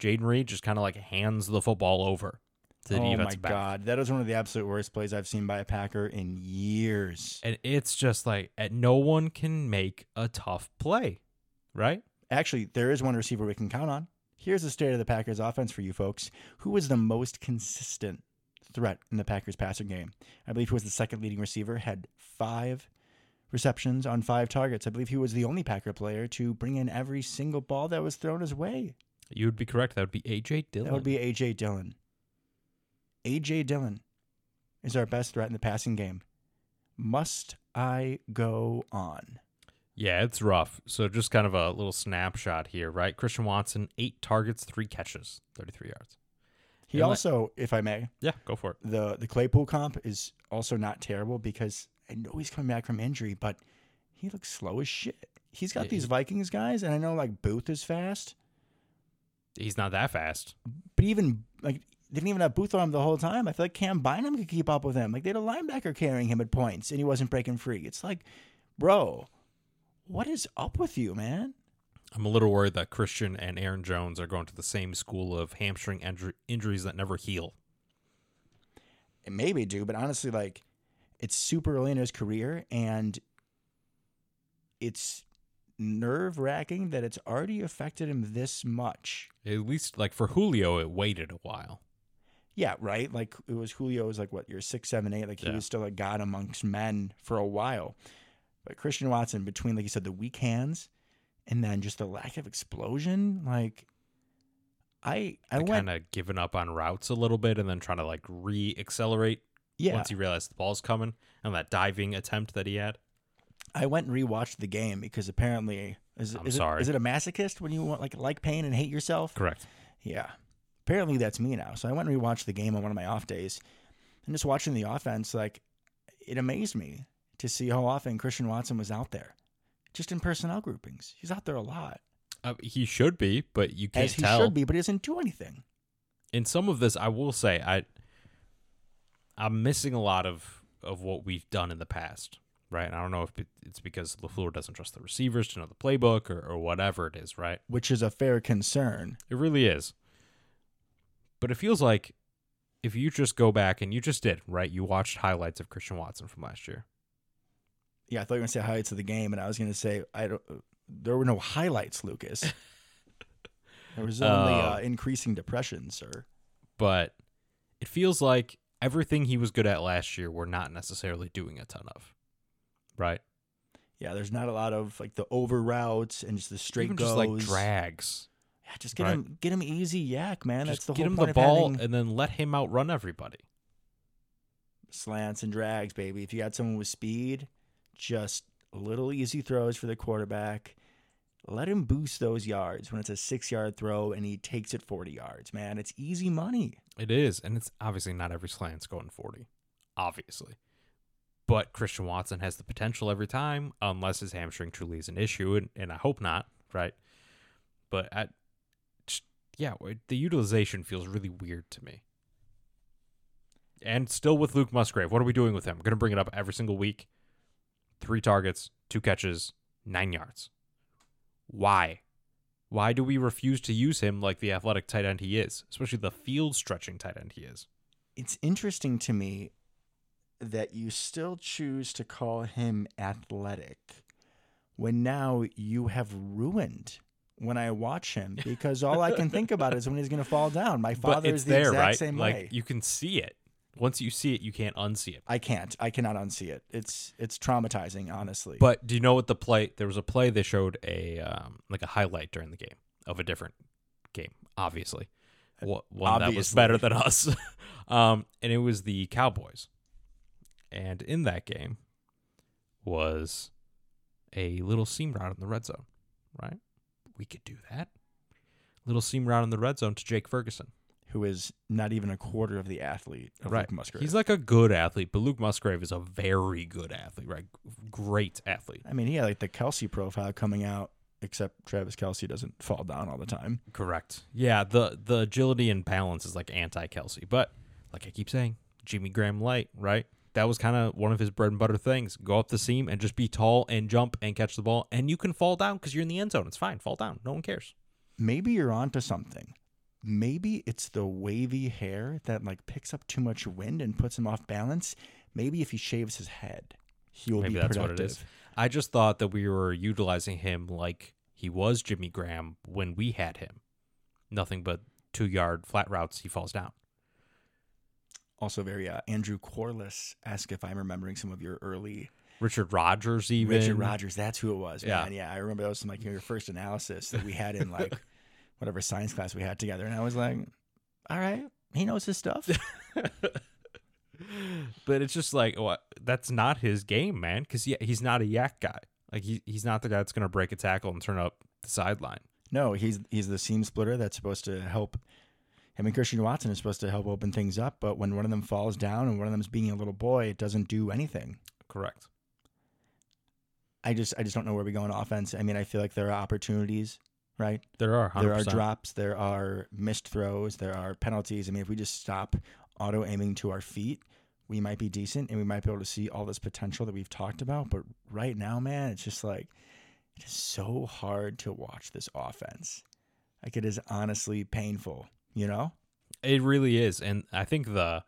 Jayden Reed just kind of like hands the football over the oh my back. god, that is one of the absolute worst plays I've seen by a Packer in years. And it's just like at no one can make a tough play, right? Actually, there is one receiver we can count on. Here's the state of the Packers offense for you folks. Who was the most consistent threat in the Packers passing game? I believe he was the second leading receiver, had five receptions on five targets. I believe he was the only Packer player to bring in every single ball that was thrown his way. You would be correct. That would be AJ Dillon. That would be AJ Dillon. AJ Dillon is our best threat in the passing game. Must I go on? Yeah, it's rough. So just kind of a little snapshot here, right? Christian Watson, eight targets, three catches, 33 yards. He And also, if I may, Yeah, go for it. the the Claypool comp is also not terrible because I know he's coming back from injury, but he looks slow as shit. He's got Yeah, these Vikings guys, and I know like Booth is fast, He's not that fast. but even like didn't even have Booth on him the whole time. I feel like Cam Bynum could keep up with him. Like they had a linebacker carrying him at points, and he wasn't breaking free. It's like, bro, what is up with you, man? I'm a little worried that Christian and Aaron Jones are going to the same school of hamstring inju- injuries that never heal. It maybe do, but honestly, like it's super early in his career, and it's nerve wracking that it's already affected him this much. At least, like for Julio, it waited a while. Yeah, right. Like it was Julio was like what you're six, seven, eight. Like he Yeah. was still a god amongst men for a while. But Christian Watson, between like you said, the weak hands and then just the lack of explosion, like I I went kind of giving up on routes a little bit and then trying to like re accelerate yeah once he realized the ball's coming and that diving attempt that he had. I went and rewatched the game because apparently is, I'm is sorry. It, is it a masochist when you want like like pain and hate yourself? Correct. Yeah. Apparently that's me now. So I went and rewatched the game on one of my off days. And just watching the offense, like it amazed me to see how often Christian Watson was out there. Just in personnel groupings. He's out there a lot. Uh, he should be, but you can't As he tell. should be, but he doesn't do anything. in some of this, I will say I I'm missing a lot of of what we've done in the past, right? And I don't know if it's because LaFleur doesn't trust the receivers to know the playbook or, or whatever it is, right? Which is a fair concern. It really is. But it feels like if you just go back and you just did, right? You watched highlights of Christian Watson from last year. Yeah, I thought you were gonna say highlights of the game, and I was gonna say I don't there were no highlights, Lucas. there was only Oh. uh, increasing depression, sir. But it feels like everything he was good at last year, we're not necessarily doing a ton of, right? Yeah, there's not a lot of like the over routes and just the straight Even goes. just like drags. Just get right? him get him easy yak, man. just That's the get whole him the ball having and then let him outrun everybody. slants and drags, baby. If you got someone with speed, just little easy throws for the quarterback. Let him boost those yards when it's a six yard throw and he takes it 40 yards, man. It's easy money. It is, and it's obviously not every slant's going 40, obviously. But Christian Watson has the potential every time, unless his hamstring truly is an issue, and, and I hope not, right? But at, yeah, the utilization feels really weird to me. And still with Luke Musgrave, what are we doing with him? Going to bring it up every single week. Three targets, two catches, nine yards. Why? Why do we refuse to use him like the athletic tight end he is, especially the field stretching tight end he is? It's interesting to me that you still choose to call him athletic when now you have ruined when I watch him because all I can think about is when he's going to fall down. My father is the there, exact right? same like way. you can see it. Once you see it, you can't unsee it. I can't. I cannot unsee it. It's it's traumatizing, honestly. But do you know what the play? There was a play they showed a um, like a highlight during the game of a different game, obviously. Wha- One that was better than us, um, and it was the Cowboys. And in that game was a little seam route in the red zone, right? We could do that. Little seam route in the red zone to Jake Ferguson. who is not even a quarter of the athlete of Right. Luke Musgrave. He's like a good athlete, but Luke Musgrave is a very good athlete, right? Great athlete. I mean, he had like the Kelce profile coming out, except Travis Kelce doesn't fall down all the time. Correct. Yeah, the the agility and balance is like anti Kelce, but like I keep saying, Jimmy Graham light, right? That was kind of one of his bread and butter things. Go up the seam and just be tall and jump and catch the ball, and you can fall down because you're in the end zone. It's fine. Fall down. No one cares. Maybe you're onto something. Maybe it's the wavy hair that like picks up too much wind and puts him off balance. Maybe if he shaves his head, he will Maybe be that's productive. what it is. I just thought that we were utilizing him like he was Jimmy Graham when we had him. Nothing but two yard flat routes. He falls down. Also, very uh, Andrew Corliss asked if I'm remembering some of your early Richard Rodgers, even Richard Rodgers. That's who it was. Yeah. man. yeah. I remember that was some, like your first analysis that we had in like whatever science class we had together, and I was like, all right, he knows his stuff. but it's just like what that's not his game, man. Because yeah, he's not a yak guy. Like he, he's not the guy that's gonna break a tackle and turn up the sideline. No, he's he's the seam splitter that's supposed to help. Him and Christian Watson is supposed to help open things up, but when one of them falls down and one of them's being a little boy, it doesn't do anything. Correct. I just I just don't know where we go in offense. I mean, I feel like there are opportunities, right? There are 100%. There are drops, there are missed throws, there are penalties. I mean, if we just stop auto aiming to our feet, we might be decent and we might be able to see all this potential that we've talked about. But right now, man, it's just like it is so hard to watch this offense. Like it is honestly painful, you know? It really is, and I think the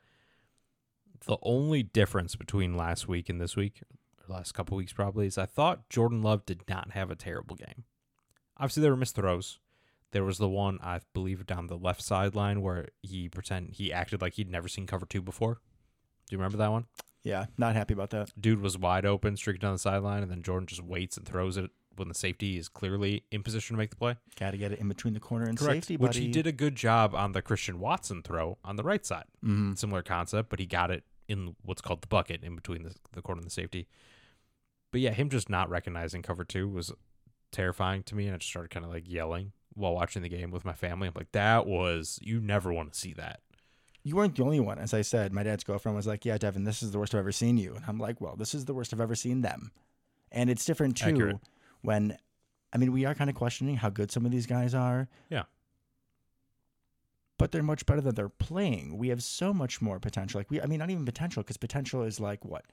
the only difference between last week and this week, or last couple weeks probably, is I thought Jordan Love did not have a terrible game. Obviously, there were missed throws. There was the one I believe down the left sideline where he pretend he acted like he'd never seen cover two before. Do you remember that one? Yeah, not happy about that. Dude was wide open, streaking down the sideline, and then Jordan just waits and throws it when the safety is clearly in position to make the play. Got to get it in between the corner and safety, Which he did a good job on the Christian Watson throw on the right side. hmm Similar concept, but he got it in what's called the bucket in between the, the corner and the safety. But yeah, him just not recognizing cover two was terrifying to me. And I just started kind of like yelling while watching the game with my family. I'm like, that was, you never want to see that. You weren't the only one. As I said, my dad's girlfriend was like, "Yeah, Devin, this is the worst I've ever seen you," and I'm like, "Well, this is the worst I've ever seen them." And it's different too Accurate. When, I mean, we are kind of questioning how good some of these guys are. Yeah. But they're much better than they're playing. We have so much more potential. Like we, I mean, not even potential because potential is like what,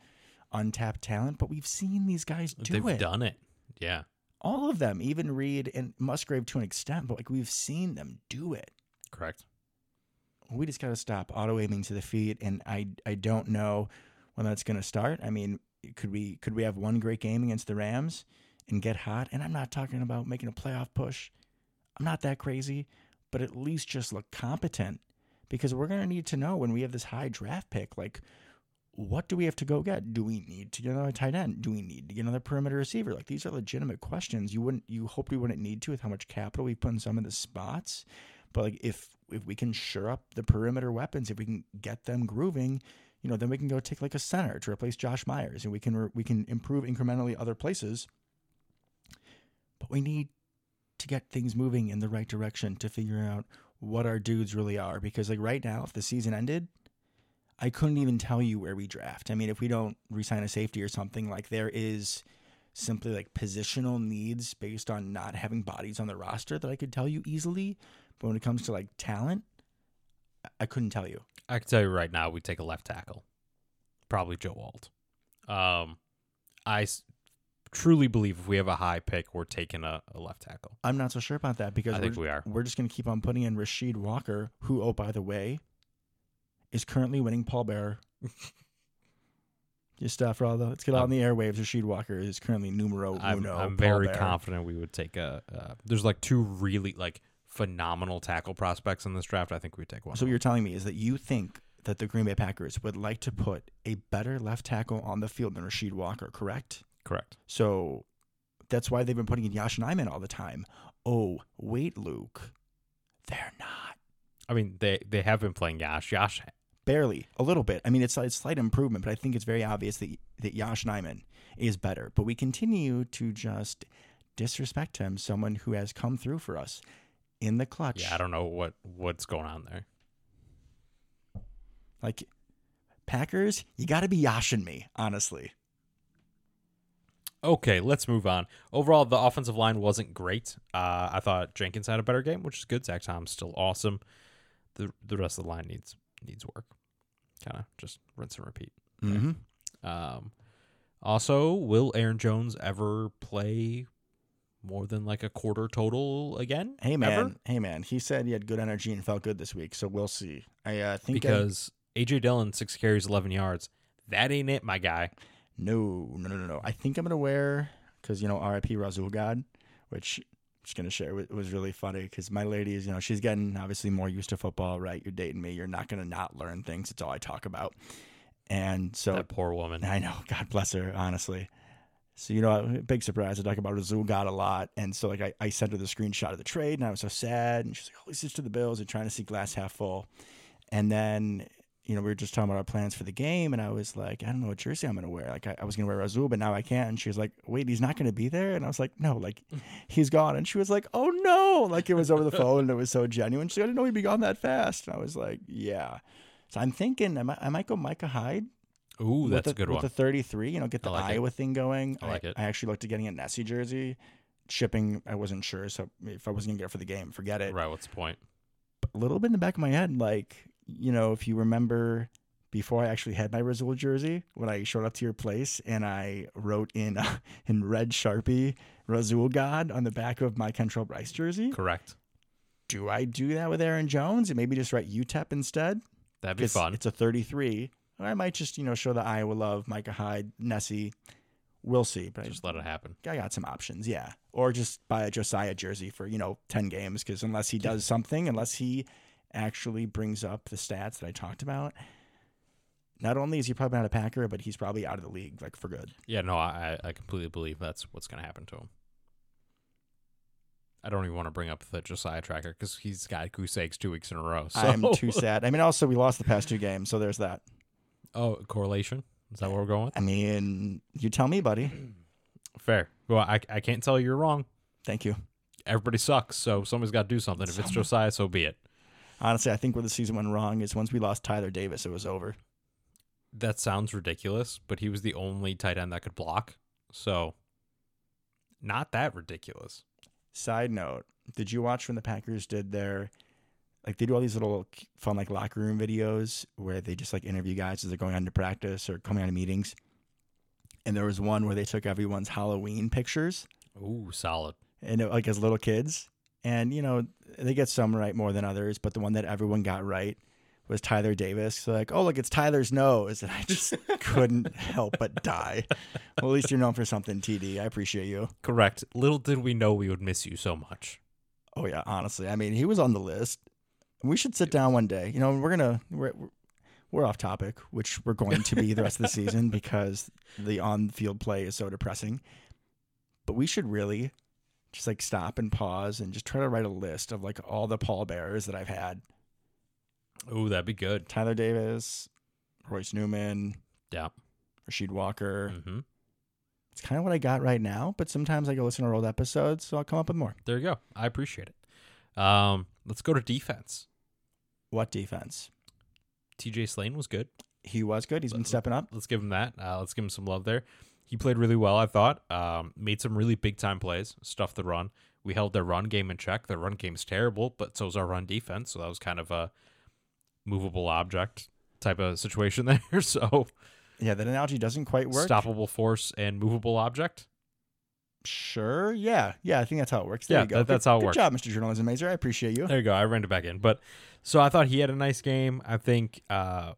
untapped talent. But we've seen these guys do They've it. done it. Yeah, All of them, even Reed and Musgrave to an extent. But like we've seen them do it. correct. we just got to stop auto aiming to the feet and i i don't know when that's going to start i mean could we could we have one great game against the rams and get hot and i'm not talking about making a playoff push i'm not that crazy but at least just look competent because we're going to need to know when we have this high draft pick like what do we have to go get? Do we need to get another tight end? Do we need to get another perimeter receiver? Like these are legitimate questions. You wouldn't you hoped we wouldn't need to with how much capital we put in some of the spots. But like if if we can shore up the perimeter weapons, if we can get them grooving, you know, then we can go take like a center to replace Josh Myers, and we can we can improve incrementally other places. We need to get things moving in the right direction to figure out what our dudes really are. Because like right now, if the season ended, I couldn't even tell you where we draft. I mean, if we don't resign a safety or something, like there is simply like positional needs based on not having bodies on the roster that I could tell you easily. But when it comes to like talent, I- couldn't tell you. I can tell you right now, we take a left tackle, probably Joe Alt. Um, I truly believe if we have a high pick, we're taking a, a left tackle. I'm not so sure about that because I we're, think we are. we're just going to keep on putting in Rasheed Walker, who, oh, by the way, is currently winning Paul Bearer. Just for all the, let's get out on the airwaves. Rasheed Walker is currently numero I'm, uno. I'm very Bearer. confident we would take a. Uh, there's like two really like phenomenal tackle prospects in this draft. I think we take one. So what you're telling me is that you think that the Green Bay Packers would like to put a better left tackle on the field than Rasheed Walker, correct? Correct. So that's why they've been putting in Yash and Nijman all the time. Oh, wait, Luke. They're not. I mean, they they have been playing Yash. Yash. Barely. A little bit. I mean, it's a slight improvement, but I think it's very obvious that, that Yash Nijman is better. But we continue to just disrespect him, someone who has come through for us in the clutch. Yeah, I don't know what what's going on there. Like Packers, you got to be yashing me, honestly. Okay, let's move on. Overall, the offensive line wasn't great. Uh, I thought Jenkins had a better game, which is good. Zach Tom's still awesome. The the rest of the line needs needs work. Kind of just rinse and repeat. Mm-hmm. Um, also, will Aaron Jones ever play more than like a quarter total again? Hey man, Ever? hey man. He said he had good energy and felt good this week, so we'll see. I uh, think I- Because AJ Dillon six carries, eleven yards. That ain't it, my guy. No, no, no, no, no. I think I'm gonna wear because you know R.I.P. Rasul God, which I'm just gonna share. It was really funny because my lady is, you know, she's getting obviously more used to football. Right, you're dating me. You're not gonna not learn things. It's all I talk about. And so That poor woman. I know. God bless her, honestly. So, you know, big surprise. I talk about Rasul God a lot. And so, like, I, I sent her the screenshot of the trade, and I was so sad. And she's like, holy switch to the Bills and trying to see glass half full. And then, you know, we were just talking about our plans for the game. And I was like, I don't know what jersey I'm going to wear. Like, I, I was going to wear Rasul, but now I can't. And she was like, wait, he's not going to be there? And I was like, no, like, mm. he's gone. And she was like, oh, no. Like, it was over the phone, and it was so genuine. She's like, I didn't know he'd be gone that fast. And I was like, yeah. So I'm thinking I might, I might go Micah Hyde Ooh, with that's the, a good with one. the 33, you know, get the I like it. Iowa thing going. I like it. I actually looked at getting a Nessie jersey. Shipping, I wasn't sure. So if I wasn't going to get it for the game, forget it. right, what's the point? A little bit in the back of my head, like, you know, if you remember before I actually had my Rizzo jersey, when I showed up to your place and I wrote in in red Sharpie, Rasul God on the back of my Kentrell Brice jersey. Correct. Do I do that with Aaron Jones and maybe just write UTEP instead? That'd be fun. It's a 33. Or I might just, you know, show the Iowa love, Micah Hyde, Nessie. We'll see. But I, Just let it happen. I got some options, yeah. Or just buy a Josiah jersey for, you know, 10 games because unless he does something, unless he actually brings up the stats that I talked about, not only is he probably not a Packer, but he's probably out of the league, like for good. Yeah, no, I I completely believe that's what's going to happen to him. I don't even want to bring up the Josiah tracker because he's got goose eggs two weeks in a row. So. I'm too sad. I mean, also, we lost the past two games, so there's that. Oh, correlation? Is that what we're going with? I mean, you tell me, buddy. Fair. Well, I, I can't tell you you're wrong. Thank you. Everybody sucks, so somebody's got to do something. If it's Josiah, so be it. Honestly, I think where the season went wrong is once we lost Tyler Davis, it was over. That sounds ridiculous, but he was the only tight end that could block. So, not that ridiculous. Side note: Did you watch when the Packers did their like they do all these little fun like locker room videos where they just like interview guys as they're going on to practice or coming out of meetings? And there was one where they took everyone's Halloween pictures Ooh, solid. and it, like as little kids. And you know they get some right more than others, but the one that everyone got right was Tyler Davis. So like, oh look, it's Tyler's nose, and I just couldn't help but die. Well, at least you're known for something, TD. I appreciate you. Correct. Little did we know we would miss you so much. Oh yeah, honestly, I mean, he was on the list. We should sit down one day. You know, we're gonna we're we're- we're off topic, which we're going to be the rest of the season because the on-field play is so depressing. But we should really just like stop and pause and just try to write a list of like all the pallbearers that I've had: Oh, that'd be good. Tyler Davis, Royce Newman, Yeah. Rasheed Walker. hmm It's kind of what I got right now. But sometimes I go listen to old episodes, so I'll come up with more. There you go. I appreciate it. Um, let's go to defense. What defense? TJ Slaton was good. He was good. He's been stepping up. Let's give him that. Uh, let's give him some love there. He played really well, I thought. Um, made some really big time plays, stuffed the run. We held their run game in check. Their run game's terrible, but so's our run defense. So that was kind of a movable object type of situation there. so Yeah, that analogy doesn't quite work. stoppable force and movable object. Sure. Yeah. Yeah. I think that's how it works. There Yeah, you go. that- that's how it good works. job, Mr. Journalism Mazer. I appreciate you. There you go. I ran it back in. But so I thought he had a nice game. I think uh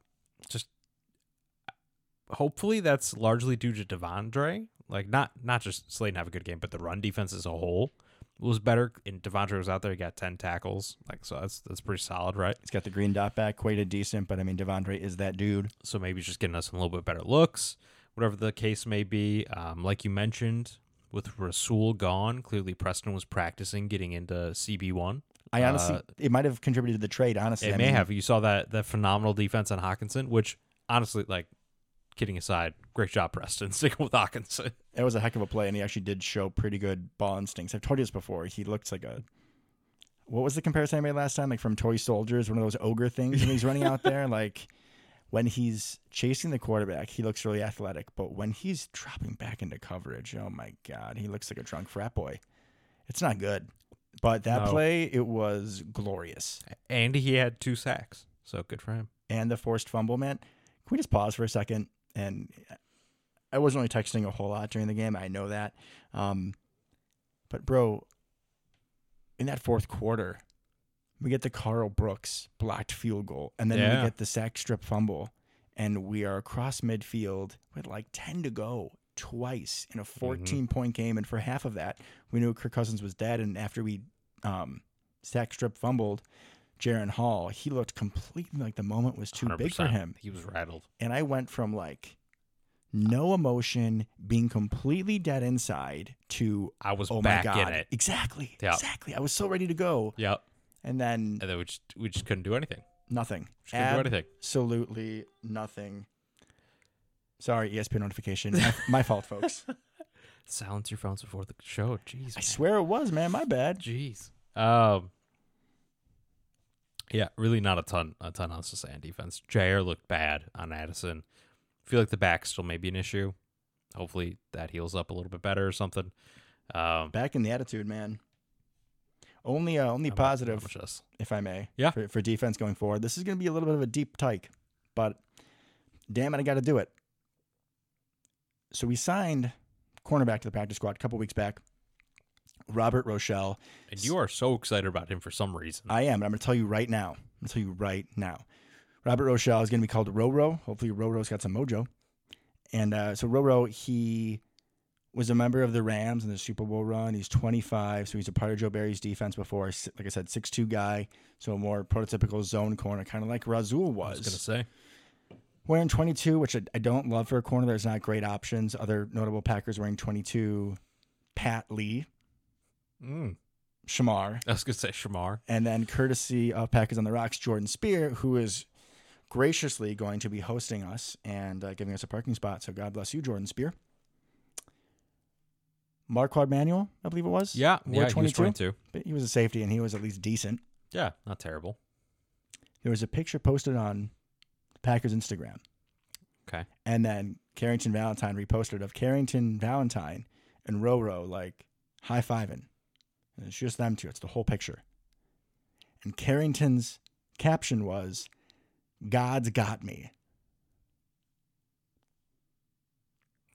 hopefully that's largely due to De'Vondre. Like not not just Slaton have a good game, but the run defense as a whole was better. And De'Vondre was out there, he got ten tackles. Like so that's that's pretty solid, right? He's got the green dot back, quite a decent, but I mean, De'Vondre is that dude. So maybe it's just getting us a little bit better looks, whatever the case may be. Um, like you mentioned, with Rasul gone, clearly Preston was practicing getting into CB one. I honestly, Uh, it might have contributed to the trade. Honestly, It I may mean, have. You saw that that phenomenal defense on Hockenson, which honestly, like, kidding aside, great job, Preston, sticking with Hockenson. It was a heck of a play, and he actually did show pretty good ball instincts. I've told you this before. He looks like a. What was the comparison I made last time? Like from Toy Soldiers, one of those ogre things when he's running out there. Like when he's chasing the quarterback, he looks really athletic. But when he's dropping back into coverage, oh my God, he looks like a drunk frat boy. It's not good. But that No. play, it was glorious. And he had two sacks, so good for him. And the forced fumble, man. Can we just pause for a second? And I wasn't really texting a whole lot during the game. I know that. Um, but, bro, in that fourth quarter, we get the Karl Brooks blocked field goal, and then Yeah. we get the sack strip fumble, and we are across midfield with like 10 to go twice in a 14 point game. And for half of that, we knew Kirk Cousins was dead. And after we um, sack strip fumbled, Jaren Hall, he looked completely like the moment was too big for him. He was rattled. And I went from like no emotion, being completely dead inside to I was oh back my god, in it. exactly, Yeah. exactly. I was so ready to go, Yep. and then And then we just we just couldn't do anything. nothing. Couldn't do anything. Absolutely nothing. Sorry, ESPN notification. My, my fault, folks. Silence your phones before the show. Jeez. I man. swear it was, man. My bad. Jeez. Um. Yeah, really not a ton, a ton else to say on defense. Jaire looked bad on Addison. feel like the back still may be an issue. Hopefully that heals up a little bit better or something. Um, Back in the attitude, man. Only, uh, only not positive, if I may. Yeah. For, for defense going forward, this is going to be a little bit of a deep tyke, but damn it, I got to do it. So we signed cornerback to the practice squad a couple weeks back. Robert Rochell. And you are so excited about him for some reason. I am, but I'm going to tell you right now. I'm going to tell you right now. Robert Rochell is going to be called Roro. Hopefully, Roro's got some mojo. And uh, so, Roro, he was a member of the Rams in the Super Bowl run. He's 25, so he's a part of Joe Barry's defense before. Like I said, 6'2 guy, so a more prototypical zone corner, kind of like Rasul I was. was gonna say. Wearing 22, which I, I don't love for a corner. There's not great options. Other notable Packers wearing 22, Pat Lee, Mm. Shamar, I was gonna say Shamar. and then courtesy of Packers on the Rocks, Jordan Spear, who is graciously going to be hosting us and uh, giving us a parking spot. So God bless you, Jordan Spear. Marquand Manuel, I believe it was. Yeah, wore yeah, he was 22, 22. but he was a safety and he was at least decent. Yeah, not terrible. There was a picture posted on Packers Instagram. Okay. And then Carrington Valentine reposted of Carrington Valentine and Roro like high fiving. And it's just them two. It's the whole picture. And Carrington's caption was, God's got me.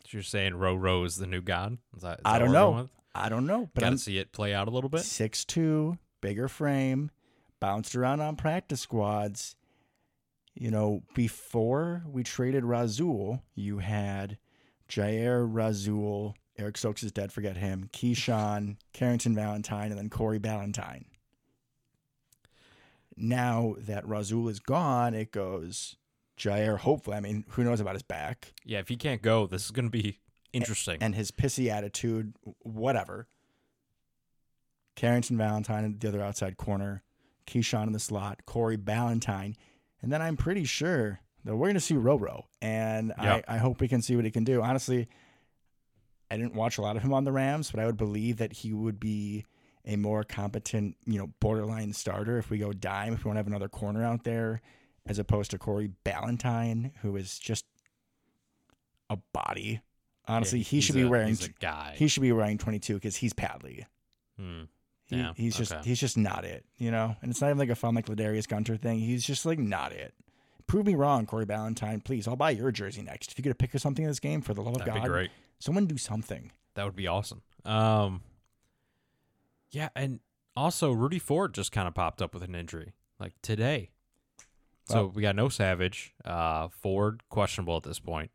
So you're saying Ro Ro is the new god? Is that, is I don't know. I don't know, but Gotta I'm see it play out a little bit. 6'2, bigger frame, bounced around on practice squads. You know, before we traded Rasul, you had Jaire Rasul, Eric Stokes is dead, forget him, Keisean, Carrington Valentine, and then Corey Ballentine. Now that Rasul is gone, it goes Jaire, hopefully. I mean, who knows about his back Yeah, if he can't go, this is gonna be interesting. and his pissy attitude, whatever. Carrington Valentine in the other outside corner, Keisean in the slot, Corey Ballentine, and then I'm pretty sure that we're going to see Roro, and Yep. I, I hope we can see what he can do. Honestly, I didn't watch a lot of him on the Rams, but I would believe that he would be a more competent, you know, borderline starter if we go dime, if we want to have another corner out there, as opposed to Corey Ballentine, who is just a body. Honestly, Yeah, he should be a- wearing a guy. he should be wearing 22 because he's Padley. Hmm. He, Yeah, he's just okay. he's just not it, you know. And it's not even like a fun like LaDarius Gunter thing. He's just like not it. Prove me wrong, Corey Ballentine. Please, I'll buy your jersey next. If you get to pick or something in this game, for the love of That'd God, be great. Someone do something. That would be awesome. Um, yeah, and also Rudy Ford just kind of popped up with an injury like today. So we got no Savage. Uh, Ford questionable at this point.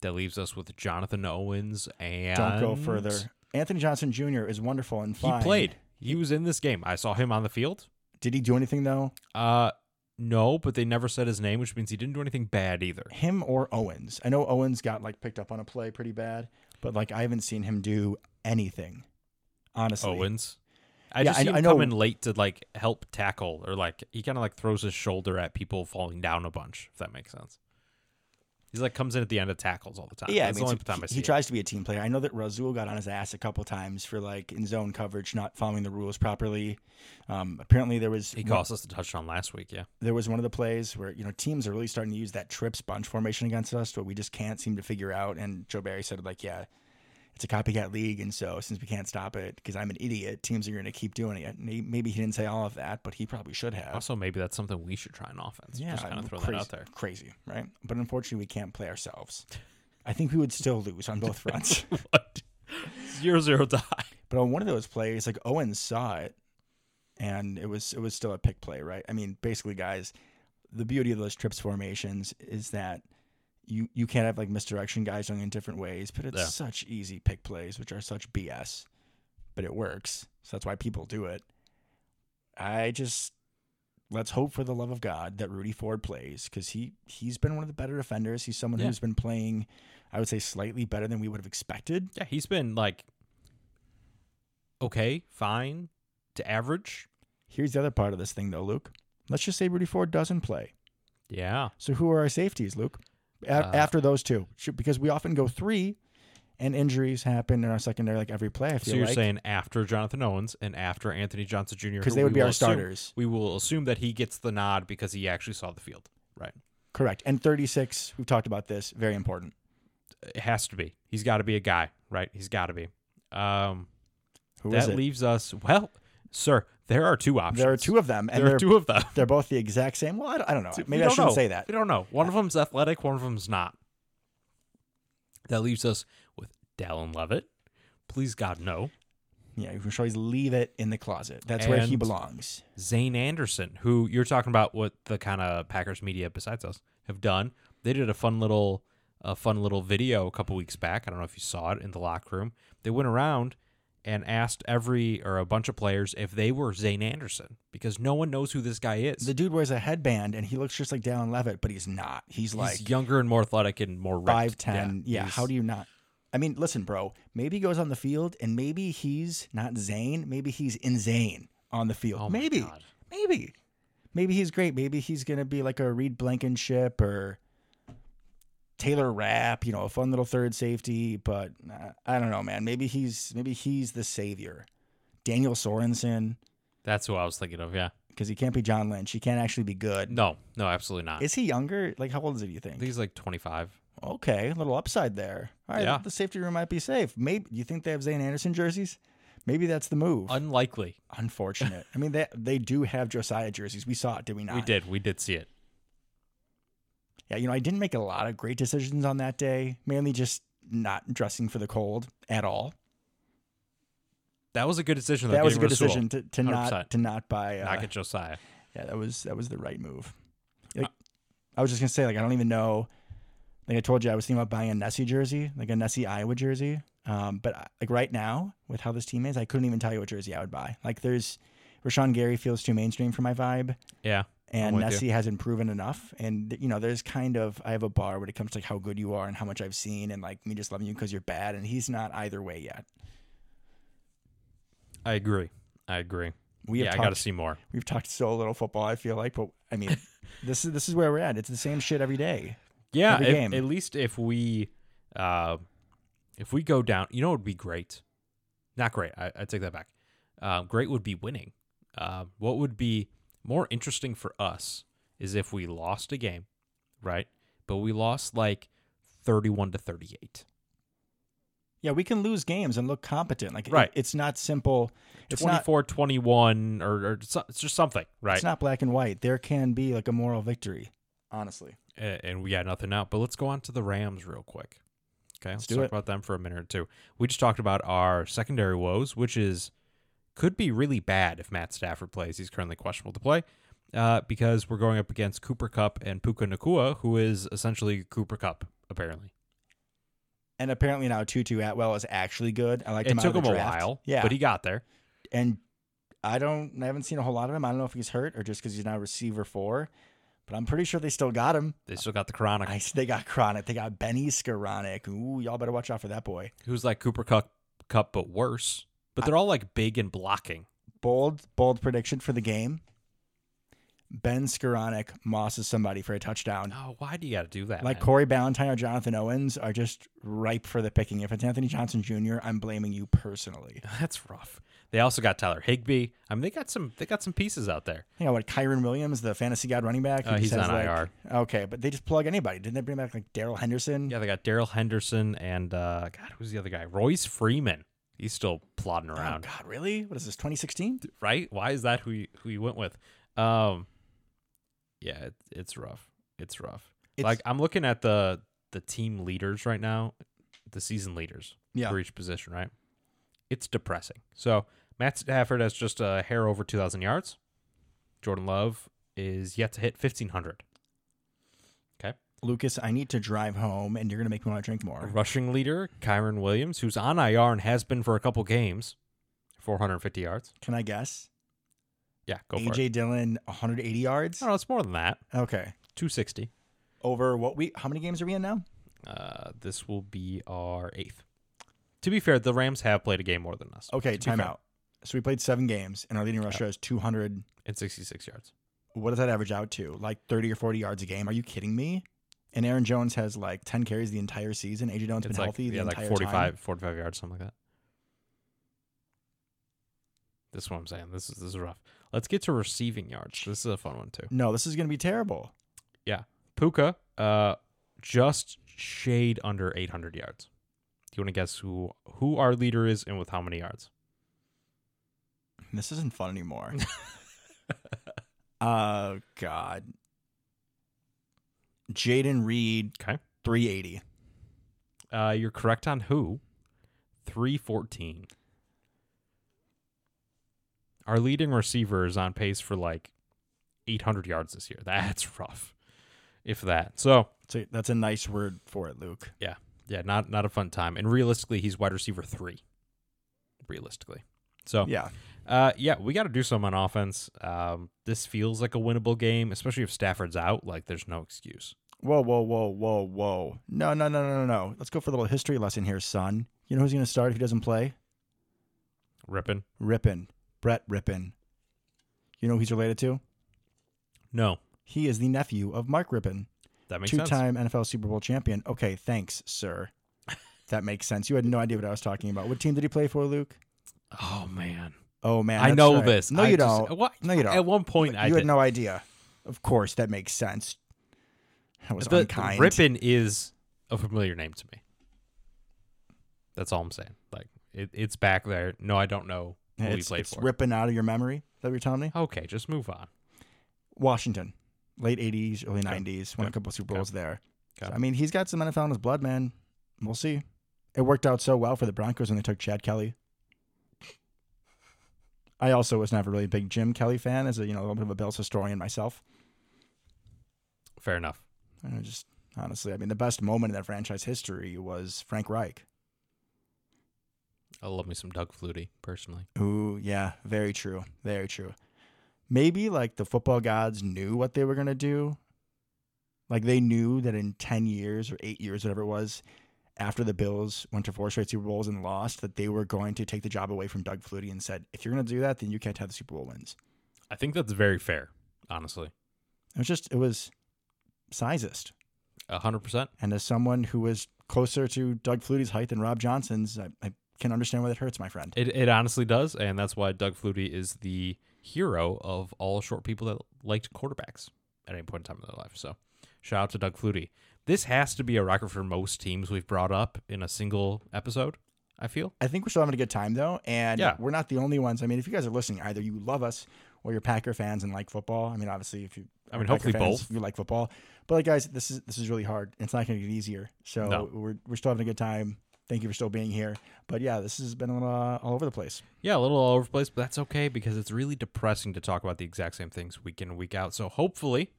That leaves us with Jonathan Owens and Don't go further. Anthony Johnson Jr. is wonderful and He played. He was in this game. I saw him on the field. Did he do anything though? Uh, no, but they never said his name, which means he didn't do anything bad either. Him or Owens? I know Owens got like picked up on a play pretty bad, but like I haven't seen him do anything. Honestly, Owens. I Yeah, just I see kn- him I know- come in late to like help tackle or like he kind of like throws his shoulder at people falling down a bunch. If that makes sense. He's like comes in at the end of tackles all the time. Yeah, That's I mean, the only time I he, see he it. tries to be a team player. I know that Rasul got on his ass a couple times for like in zone coverage, not following the rules properly. Um, apparently, there was He cost us a touchdown last week. Yeah, there was one of the plays where you know teams are really starting to use that trips bunch formation against us, but we just can't seem to figure out. And Joe Barry said like, yeah, it's a copycat league, and so since we can't stop it because I'm an idiot, teams are going to keep doing it. He- Maybe he didn't say all of that, but he probably should have. also maybe that's something we should try in offense. Yeah, just kind of throw crazy, that out there. Crazy, right? But unfortunately, we can't play ourselves. I think we would still lose on both fronts. what? Zero zero die. But on one of those plays, like Owens saw it, and it was it was still a pick play, right? I mean, basically, guys, the beauty of those trips formations is that you you can't have like misdirection guys going in different ways, but it's Yeah. such easy pick plays, which are such BS, but it works. So that's why people do it. I just let's hope for the love of God that Rudy Ford plays because he he's been one of the better defenders. He's someone Yeah. who's been playing, I would say, slightly better than we would have expected. Yeah, he's been like okay, fine to average. Here's the other part of this thing, though, Luke. Let's just say Rudy Ford doesn't play. Yeah, So who are our safeties, Luke? A- Uh, after those two, because we often go three, and injuries happen in our secondary like every play. I so you're like saying after Jonathan Owens and after Anthony Johnson Jr. because they would be our assume- starters, we will assume that he gets the nod because he actually saw the field. Right. correct? And 36, we've talked about this, very important. It has to be. He's got to be a guy, right? He's got to be. Um, Who is that it? leaves us. Well, sir, there are two options. There are two of them, and There they're two of them. they're both the exact same. Well, I don't, I don't know. Maybe I don't shouldn't know. say that. We don't know. One of them's athletic. One of them's not. That leaves us with Dallin Leavitt. Please God, no. Yeah, you can always leave it in the closet. That's where he belongs. Zane Anderson, who you're talking about what the kind of Packers media besides us have done. They did a fun little a fun little video a couple weeks back. I don't know if you saw it in the locker room. They went around and asked every or a bunch of players if they were Zane Anderson because no one knows who this guy is. The dude wears a headband, and he looks just like Dallin Leavitt, but he's not. He's, He's like younger and more athletic and more ripped. five ten. Yeah, he's- how do you not? I mean, listen, bro. Maybe he goes on the field, and maybe he's not Zane. Maybe he's insane on the field. Oh maybe, maybe, maybe he's great. Maybe he's gonna be like a Reed Blankenship or Taylor Rapp. You know, a fun little third safety. But uh, I don't know, man. Maybe he's maybe he's the savior. Daniel Sorensen, That's who I was thinking of. Yeah. because he can't be John Lynch. He can't actually be good. No, no, absolutely not. Is he younger? Like, how old is he? Do you I think? think he's like 25. Okay, a little upside there. All right, Yeah. the safety room might be safe. Maybe you think they have Zane Anderson jerseys? Maybe that's the move. Unlikely. Unfortunate. I mean, they they do have Josiah jerseys. We saw it, did we not? We did. We did see it. Yeah, you know, I didn't make a lot of great decisions on that day. Mainly just not dressing for the cold at all. That was a good decision. that was a good decision to, to not to not buy. Uh, Not get Josiah. yeah, that was that was the right move. Like, I was just gonna say, like, I don't even know. Like I told you, I was thinking about buying a Nessie jersey, like a Nessie Iowa jersey. Um, but like right now, with how this team is, I couldn't even tell you what jersey I would buy. Like, there's Rashan Gary feels too mainstream for my vibe, Yeah. And with you. Nessie hasn't proven enough. And you know, there's kind of I have a bar when it comes to like how good you are and how much I've seen, and like me just loving you because you're bad. And he's not either way yet. I agree. I agree. We have yeah, I got to see more. we've talked so little football. I feel like, but I mean, this is this is where we're at. It's the same shit every day. Yeah, every if- game. at least if we, uh, if we go down, you know, it would be great. Not great. I, I take that back. Uh, great would be winning. Uh, what would be more interesting for us is if we lost a game, right? But we lost like thirty-one to thirty-eight. Yeah, we can lose games and look competent. Like, it- Right. it's not simple. It's not. 24 21 or, or it's just something, right? It's not black and white. There can be like a moral victory. Honestly, A- and we got nothing out. But let's go on to the Rams real quick. Okay, let's, do talk it. about them for a minute or two. We just talked about our secondary woes, which is could be really bad if Matt Stafford plays. He's currently questionable to play uh, because we're going up against Cooper Kupp and Puka Nacua, who is essentially Cooper Kupp, apparently. and apparently now Tutu Atwell is actually good. I like It him took him a while, Yeah, but he got there. and I don't. I haven't seen a whole lot of him. I don't know if he's hurt or just because he's now receiver four. But I'm pretty sure they still got him. They still got the chronic, I, they got Chronic. They got Benny Skowronek. Ooh, y'all better watch out for that boy. who's like Cooper Kupp, Kupp but worse. But they're all like big and blocking. Bold, bold prediction for the game. Ben Skowronek mosses somebody for a touchdown. Oh, why do you got to do that? Like man? Corey Ballentine or Jonathan Owens are just ripe for the picking. If it's Anthony Johnson Jr., I'm blaming you personally. That's rough. They also got Tyler Higbee. I mean, they got some. They got some pieces out there. You know what? Kyren Williams, the fantasy god running back. Uh, he's on like- IR. Okay, but they just plug anybody. Didn't they bring back like Darrell Henderson? Yeah, they got Darrell Henderson and uh, God, who's the other guy? Royce Freeman. He's still plodding Oh around, God, really? What is this? 2016? right? Why is that who you, who you went with? Um, yeah, it, it's rough. It's rough. It's, like I'm looking at the the team leaders right now, the season leaders yeah, for each position, right? It's depressing. So Matt Stafford has just a hair over 2,000 yards. Jordan Love is yet to hit 1,500. Lucas, I need to drive home, and you're gonna make me want to drink more. rushing leader, Kyren Williams, who's on IR and has been for a couple games, 450 yards. Can I guess? Yeah, go for it. AJ Dillon, 180 yards. No, it's more than that. Okay. 260. Over what week? How many games are we in now? Uh, this will be our eighth. To be fair, the Rams have played a game more than us. Okay, To timeout. So we played seven games, and our leading rusher is 200. And 66 yards. What does that average out to? Like 30 or 40 yards a game? Are you kidding me? And Aaron Jones has like 10 carries the entire season. AJ Dillon's It's been like, healthy the yeah, entire like 45, time. 45 yards, something like that. This is what I'm saying. This is this is rough. Let's get to receiving yards. This is a fun one too. No, this is going to be terrible. Yeah, Puka, uh, just shade under 800 yards. Do you want to guess who who our leader is and with how many yards? This isn't fun anymore. Oh God. Jayden Reed, Okay. 380. Uh, you're correct on who. 314. Our leading receiver is on pace for like 800 yards this year. That's rough. If that. So, So that's a nice word for it, Luke. yeah, yeah, not not a fun time. And realistically, he's wide receiver 3. Realistically. So, Yeah. Uh, yeah, we got to do some on offense. Um, this feels like a winnable game, especially if Stafford's out. Like, there's no excuse. Whoa, whoa, whoa, whoa, whoa. No, no, no, no, no, no. Let's go for a little history lesson here, son. You know who's going to start if he doesn't play? Rypien? Rypien. Brett Rypien. You know who he's related to? No, He is the nephew of Mark Rypien, that makes two sense. time NFL Super Bowl champion. Okay, thanks, sir. that makes sense. You had no idea what I was talking about. What team did he play for, Luke? Oh man, Oh, man. I know right. this. No, I you just- don't. What? No, you don't. At one point, you I had did. no idea. Of course, that makes sense. That was but unkind. Rypien is a familiar name to me. That's all I'm saying. Like, it, it's back there. No, I don't know who he played it's for. ripping out of your memory. That you're telling me? okay, just move on. Washington, late 80s, early Okay. 90s, won a Okay. couple Super Okay. Bowls there. Okay. So, I mean, he's got some NFL in his blood, man. We'll see. It worked out so well for the Broncos when they took Chad Kelly. I also was never really a big Jim Kelly fan, as a you know a little bit of a Bills historian myself. Fair enough. I just honestly, I mean, the best moment in that franchise history was Frank Reich. I love me some Doug Flutie personally. Ooh, yeah, very true. Very true. Maybe like the football gods knew what they were going to do. Like they knew that in 10 years or 8 years whatever it was after the Bills went to four straight Super Bowls and lost that they were going to take the job away from Doug Flutie and said, "If you're going to do that, then you can't have the Super Bowl wins." I think that's very fair, honestly. It was just it was hundred percent. And as someone who was closer to Doug Flutie's height than Rob Johnson's, I, I can understand why that hurts, my friend. It it honestly does, and that's why Doug Flutie is the hero of all short people that liked quarterbacks at any point in time in their life. So, shout out to Doug Flutie. This has to be a record for most teams we've brought up in a single episode. I feel. I think we're still having a good time though, and Yeah. we're not the only ones. I mean, if you guys are listening, either you love us or you're Packer fans and like football. I mean, obviously, if you, I mean, hopefully fans, both. You like football, but like guys, this is this is really hard. It's not going to get easier. So No. we're we're still having a good time. Thank you for still being here. But yeah, this has been a little, uh, all over the place. Yeah, a little all over the place, but that's okay because it's really depressing to talk about the exact same things week in and week out. So hopefully,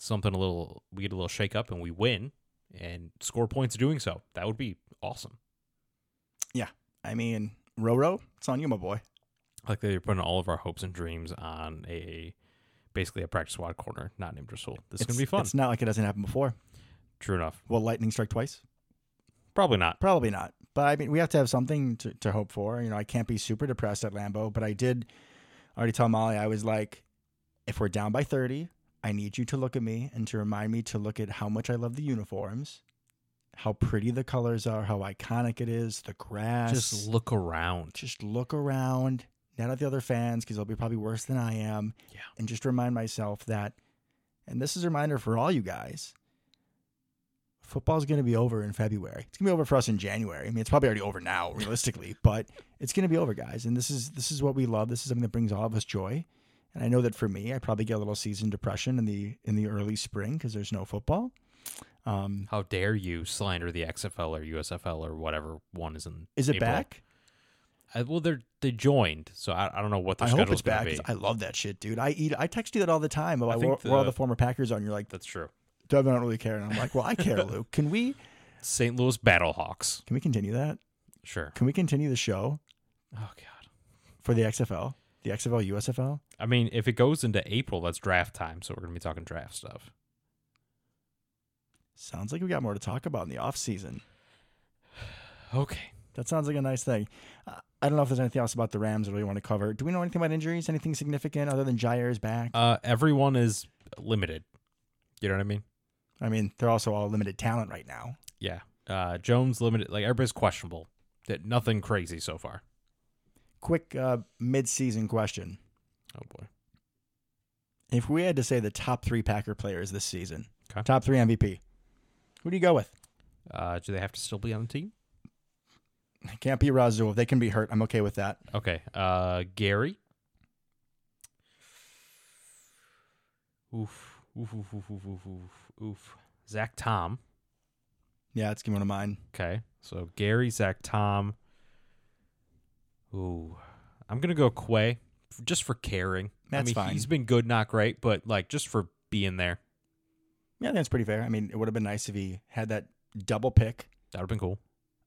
something a little we get a little shake up and we win and score points doing so. That would be awesome. Yeah. I mean, Roro, it's on you, my boy. Like they're putting all of our hopes and dreams on a basically a practice squad corner, not named Rasul. This is gonna be fun. It's not like it doesn't happen before. True enough. Will lightning strike twice? Probably not. Probably not. But I mean, we have to have something to, to hope for. You know, I can't be super depressed at Lambeau, but I did already tell Molly I was like, if we're down by 30, I need you to look at me and to remind me to look at how much I love the uniforms, how pretty the colors are, how iconic it is, the grass. Just look around. just look around, not at the other fans because they'll be probably worse than I am. Yeah. And just remind myself that, and this is a reminder for all you guys. Football's going to be over in February. It's going to be over for us in January. I mean, it's probably already over now, realistically, but it's going to be over, guys. And this is this is what we love. This is something that brings all of us joy. And I know that for me, I probably get a little season depression in the in the early spring because there's no football. Um, How dare you slander the XFL or USFL or whatever one is in? is it April. back? I, well, they're they joined, so I, I don't know what the I hope it's back. going to 'cause be. I love that shit, dude. I eat. I text you that all the time about where, where all the- the former Packers are. And you're like, That's true. Devin, I don't really care. And I'm like, well, I care, Luke. Can we St. Louis Battlehawks. can we continue that? Sure. Can we continue the show Oh God. for the XFL, the XFL, USFL? I mean, if it goes into April, that's draft time, so we're gonna be talking draft stuff. Sounds like we got more to talk about in the off season. Okay. That sounds like a nice thing. Uh, I don't know if there's anything else about the Rams that we want to cover. Do we know anything about injuries? Anything significant other than Jaire's back? Uh, everyone is limited. You know what I mean? I mean, they're also all limited talent right now. Yeah. Uh, Jones limited. Like everybody's questionable. That nothing crazy so far. Quick uh, mid-season question: Oh boy. If we had to say the top three Packer players this season, Okay. top three MVP, who do you go with? Uh, do they have to still be on the team? Can't be Rasul. If they can be hurt, I'm okay with that. Okay. Uh, Gary. Oof. Oof. Oof. Oof. Oof. Oof. Oof. oof. Zach Tom. Yeah, it's one of mine. Okay. So Gary, Zach Tom. Ooh. I'm gonna go Quay, just for caring. That's I mean, fine. he's been good, not great, but like just for being there. Yeah, that's pretty fair. I mean, it would have been nice if he had that double pick. That would have been cool.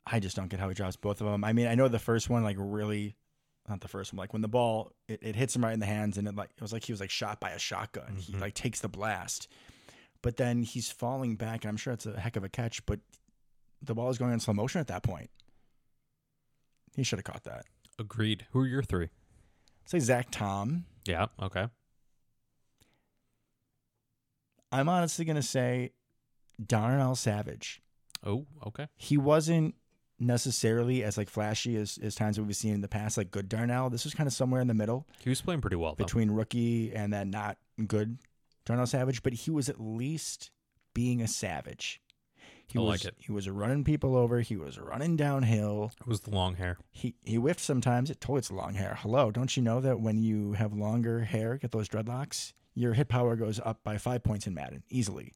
I just don't get how he drops both of them. I mean, I know the first one, like really, not the first one, like when the ball it, it hits him right in the hands, and it like it was like he was like shot by a shotgun. He Mhm. like takes the blast, but then he's falling back, and I'm sure it's a heck of a catch, but the ball is going in slow motion at that point. He should have caught that. Agreed. Who are your three? Say Zach Tom. Yeah. Okay. I'm honestly gonna say Darnell Savage. Oh. Okay. he wasn't necessarily as like flashy as, as times we've seen in the past, like good Darnell. This was kind of somewhere in the middle He was playing pretty well though. between rookie and then not good Darnell Savage, but he was at least being a savage. He I was like it. he was running people over, he was running downhill. It was the long hair. He he whiffed sometimes. It totally it's long hair. Hello, don't you know that when you have longer hair, get those dreadlocks, your hit power goes up by five points in Madden easily.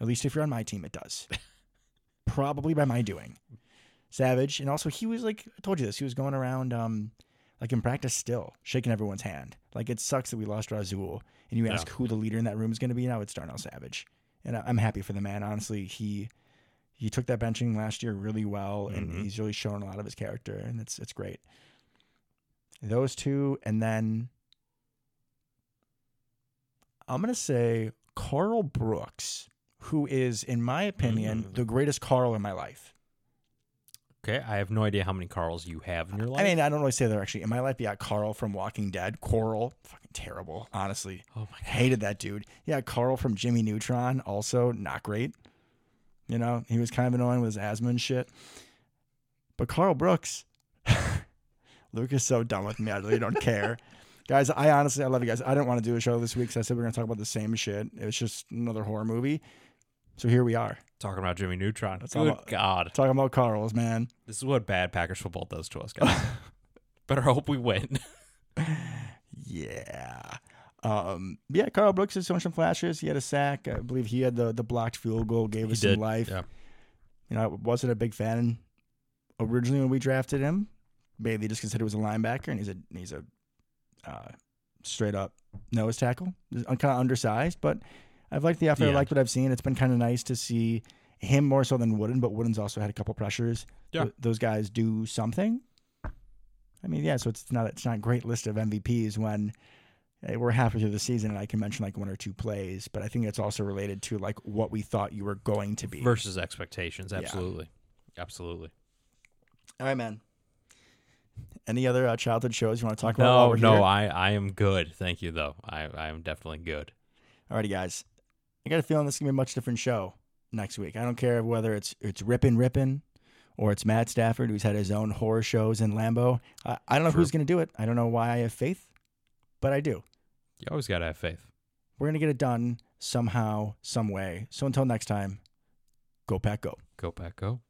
At least if you're on my team, it does. Probably by my doing. Savage, and also he was like I told you this. He was going around um like in practice still shaking everyone's hand. Like it sucks that we lost Rasul, and you Yeah. ask who the leader in that room is going to be. Now it's Darnell Savage, and I'm happy for the man. Honestly, he he took that benching last year really well, and Mhm. he's really shown a lot of his character, and it's it's great. Those two, and then I'm gonna say Karl Brooks, who is, in my opinion, Mm. the greatest Carl in my life. Okay. I have no idea how many Carls you have in your life. I mean, I don't really say they're actually in my life. Yeah, Carl from Walking Dead, Coral, fucking terrible. Honestly, oh my god. hated that dude. Yeah, Carl from Jimmy Neutron, also not great. You know, he was kind of annoying with his asthma and shit. But Karl Brooks, Luke is so done with me. I really don't care. Guys, I honestly, I love you guys. I didn't want to do a show this week because I said we are going to talk about the same shit. It was just another horror movie. So here we are, Talking about Jimmy Neutron. That's Good all- God. talking about Carl's, man. This is what bad Packers football does to us, guys. Better hope we win. Yeah. Um, yeah, Karl Brooks has shown some flashes. He had a sack. I believe he had the, the blocked field goal, gave He us did, some life. yeah. You know, I wasn't a big fan originally when we drafted him, mainly just because he was a linebacker and he's a he's a uh, straight up nose tackle, kind of undersized. But I've liked the effort. I Yeah. liked what I've seen. It's been kind of nice to see him more so than Wooden, but Wooden's also had a couple pressures. Yeah. Th- those guys do something. I mean, yeah. So it's not it's not a great list of MVPs when we're halfway through the season and I can mention like one or two plays, but I think it's also related to like what we thought you were going to be. Versus expectations. Yeah. Absolutely. Absolutely. All right, man. Any other uh, childhood shows you want to talk about? No, we're no, here? I, I am good. Thank you, though. I, I am definitely good. Alrighty, guys. I got a feeling this is gonna be a much different show next week. I don't care whether it's it's Rypien Rypien or it's Matt Stafford who's had his own horror shows in Lambeau. I, I don't know True. who's gonna do it. I don't know why I have faith, but I do. You always got to have faith. We're gonna get it done somehow, some way. So until next time, go pack, go. Go, Pack, go.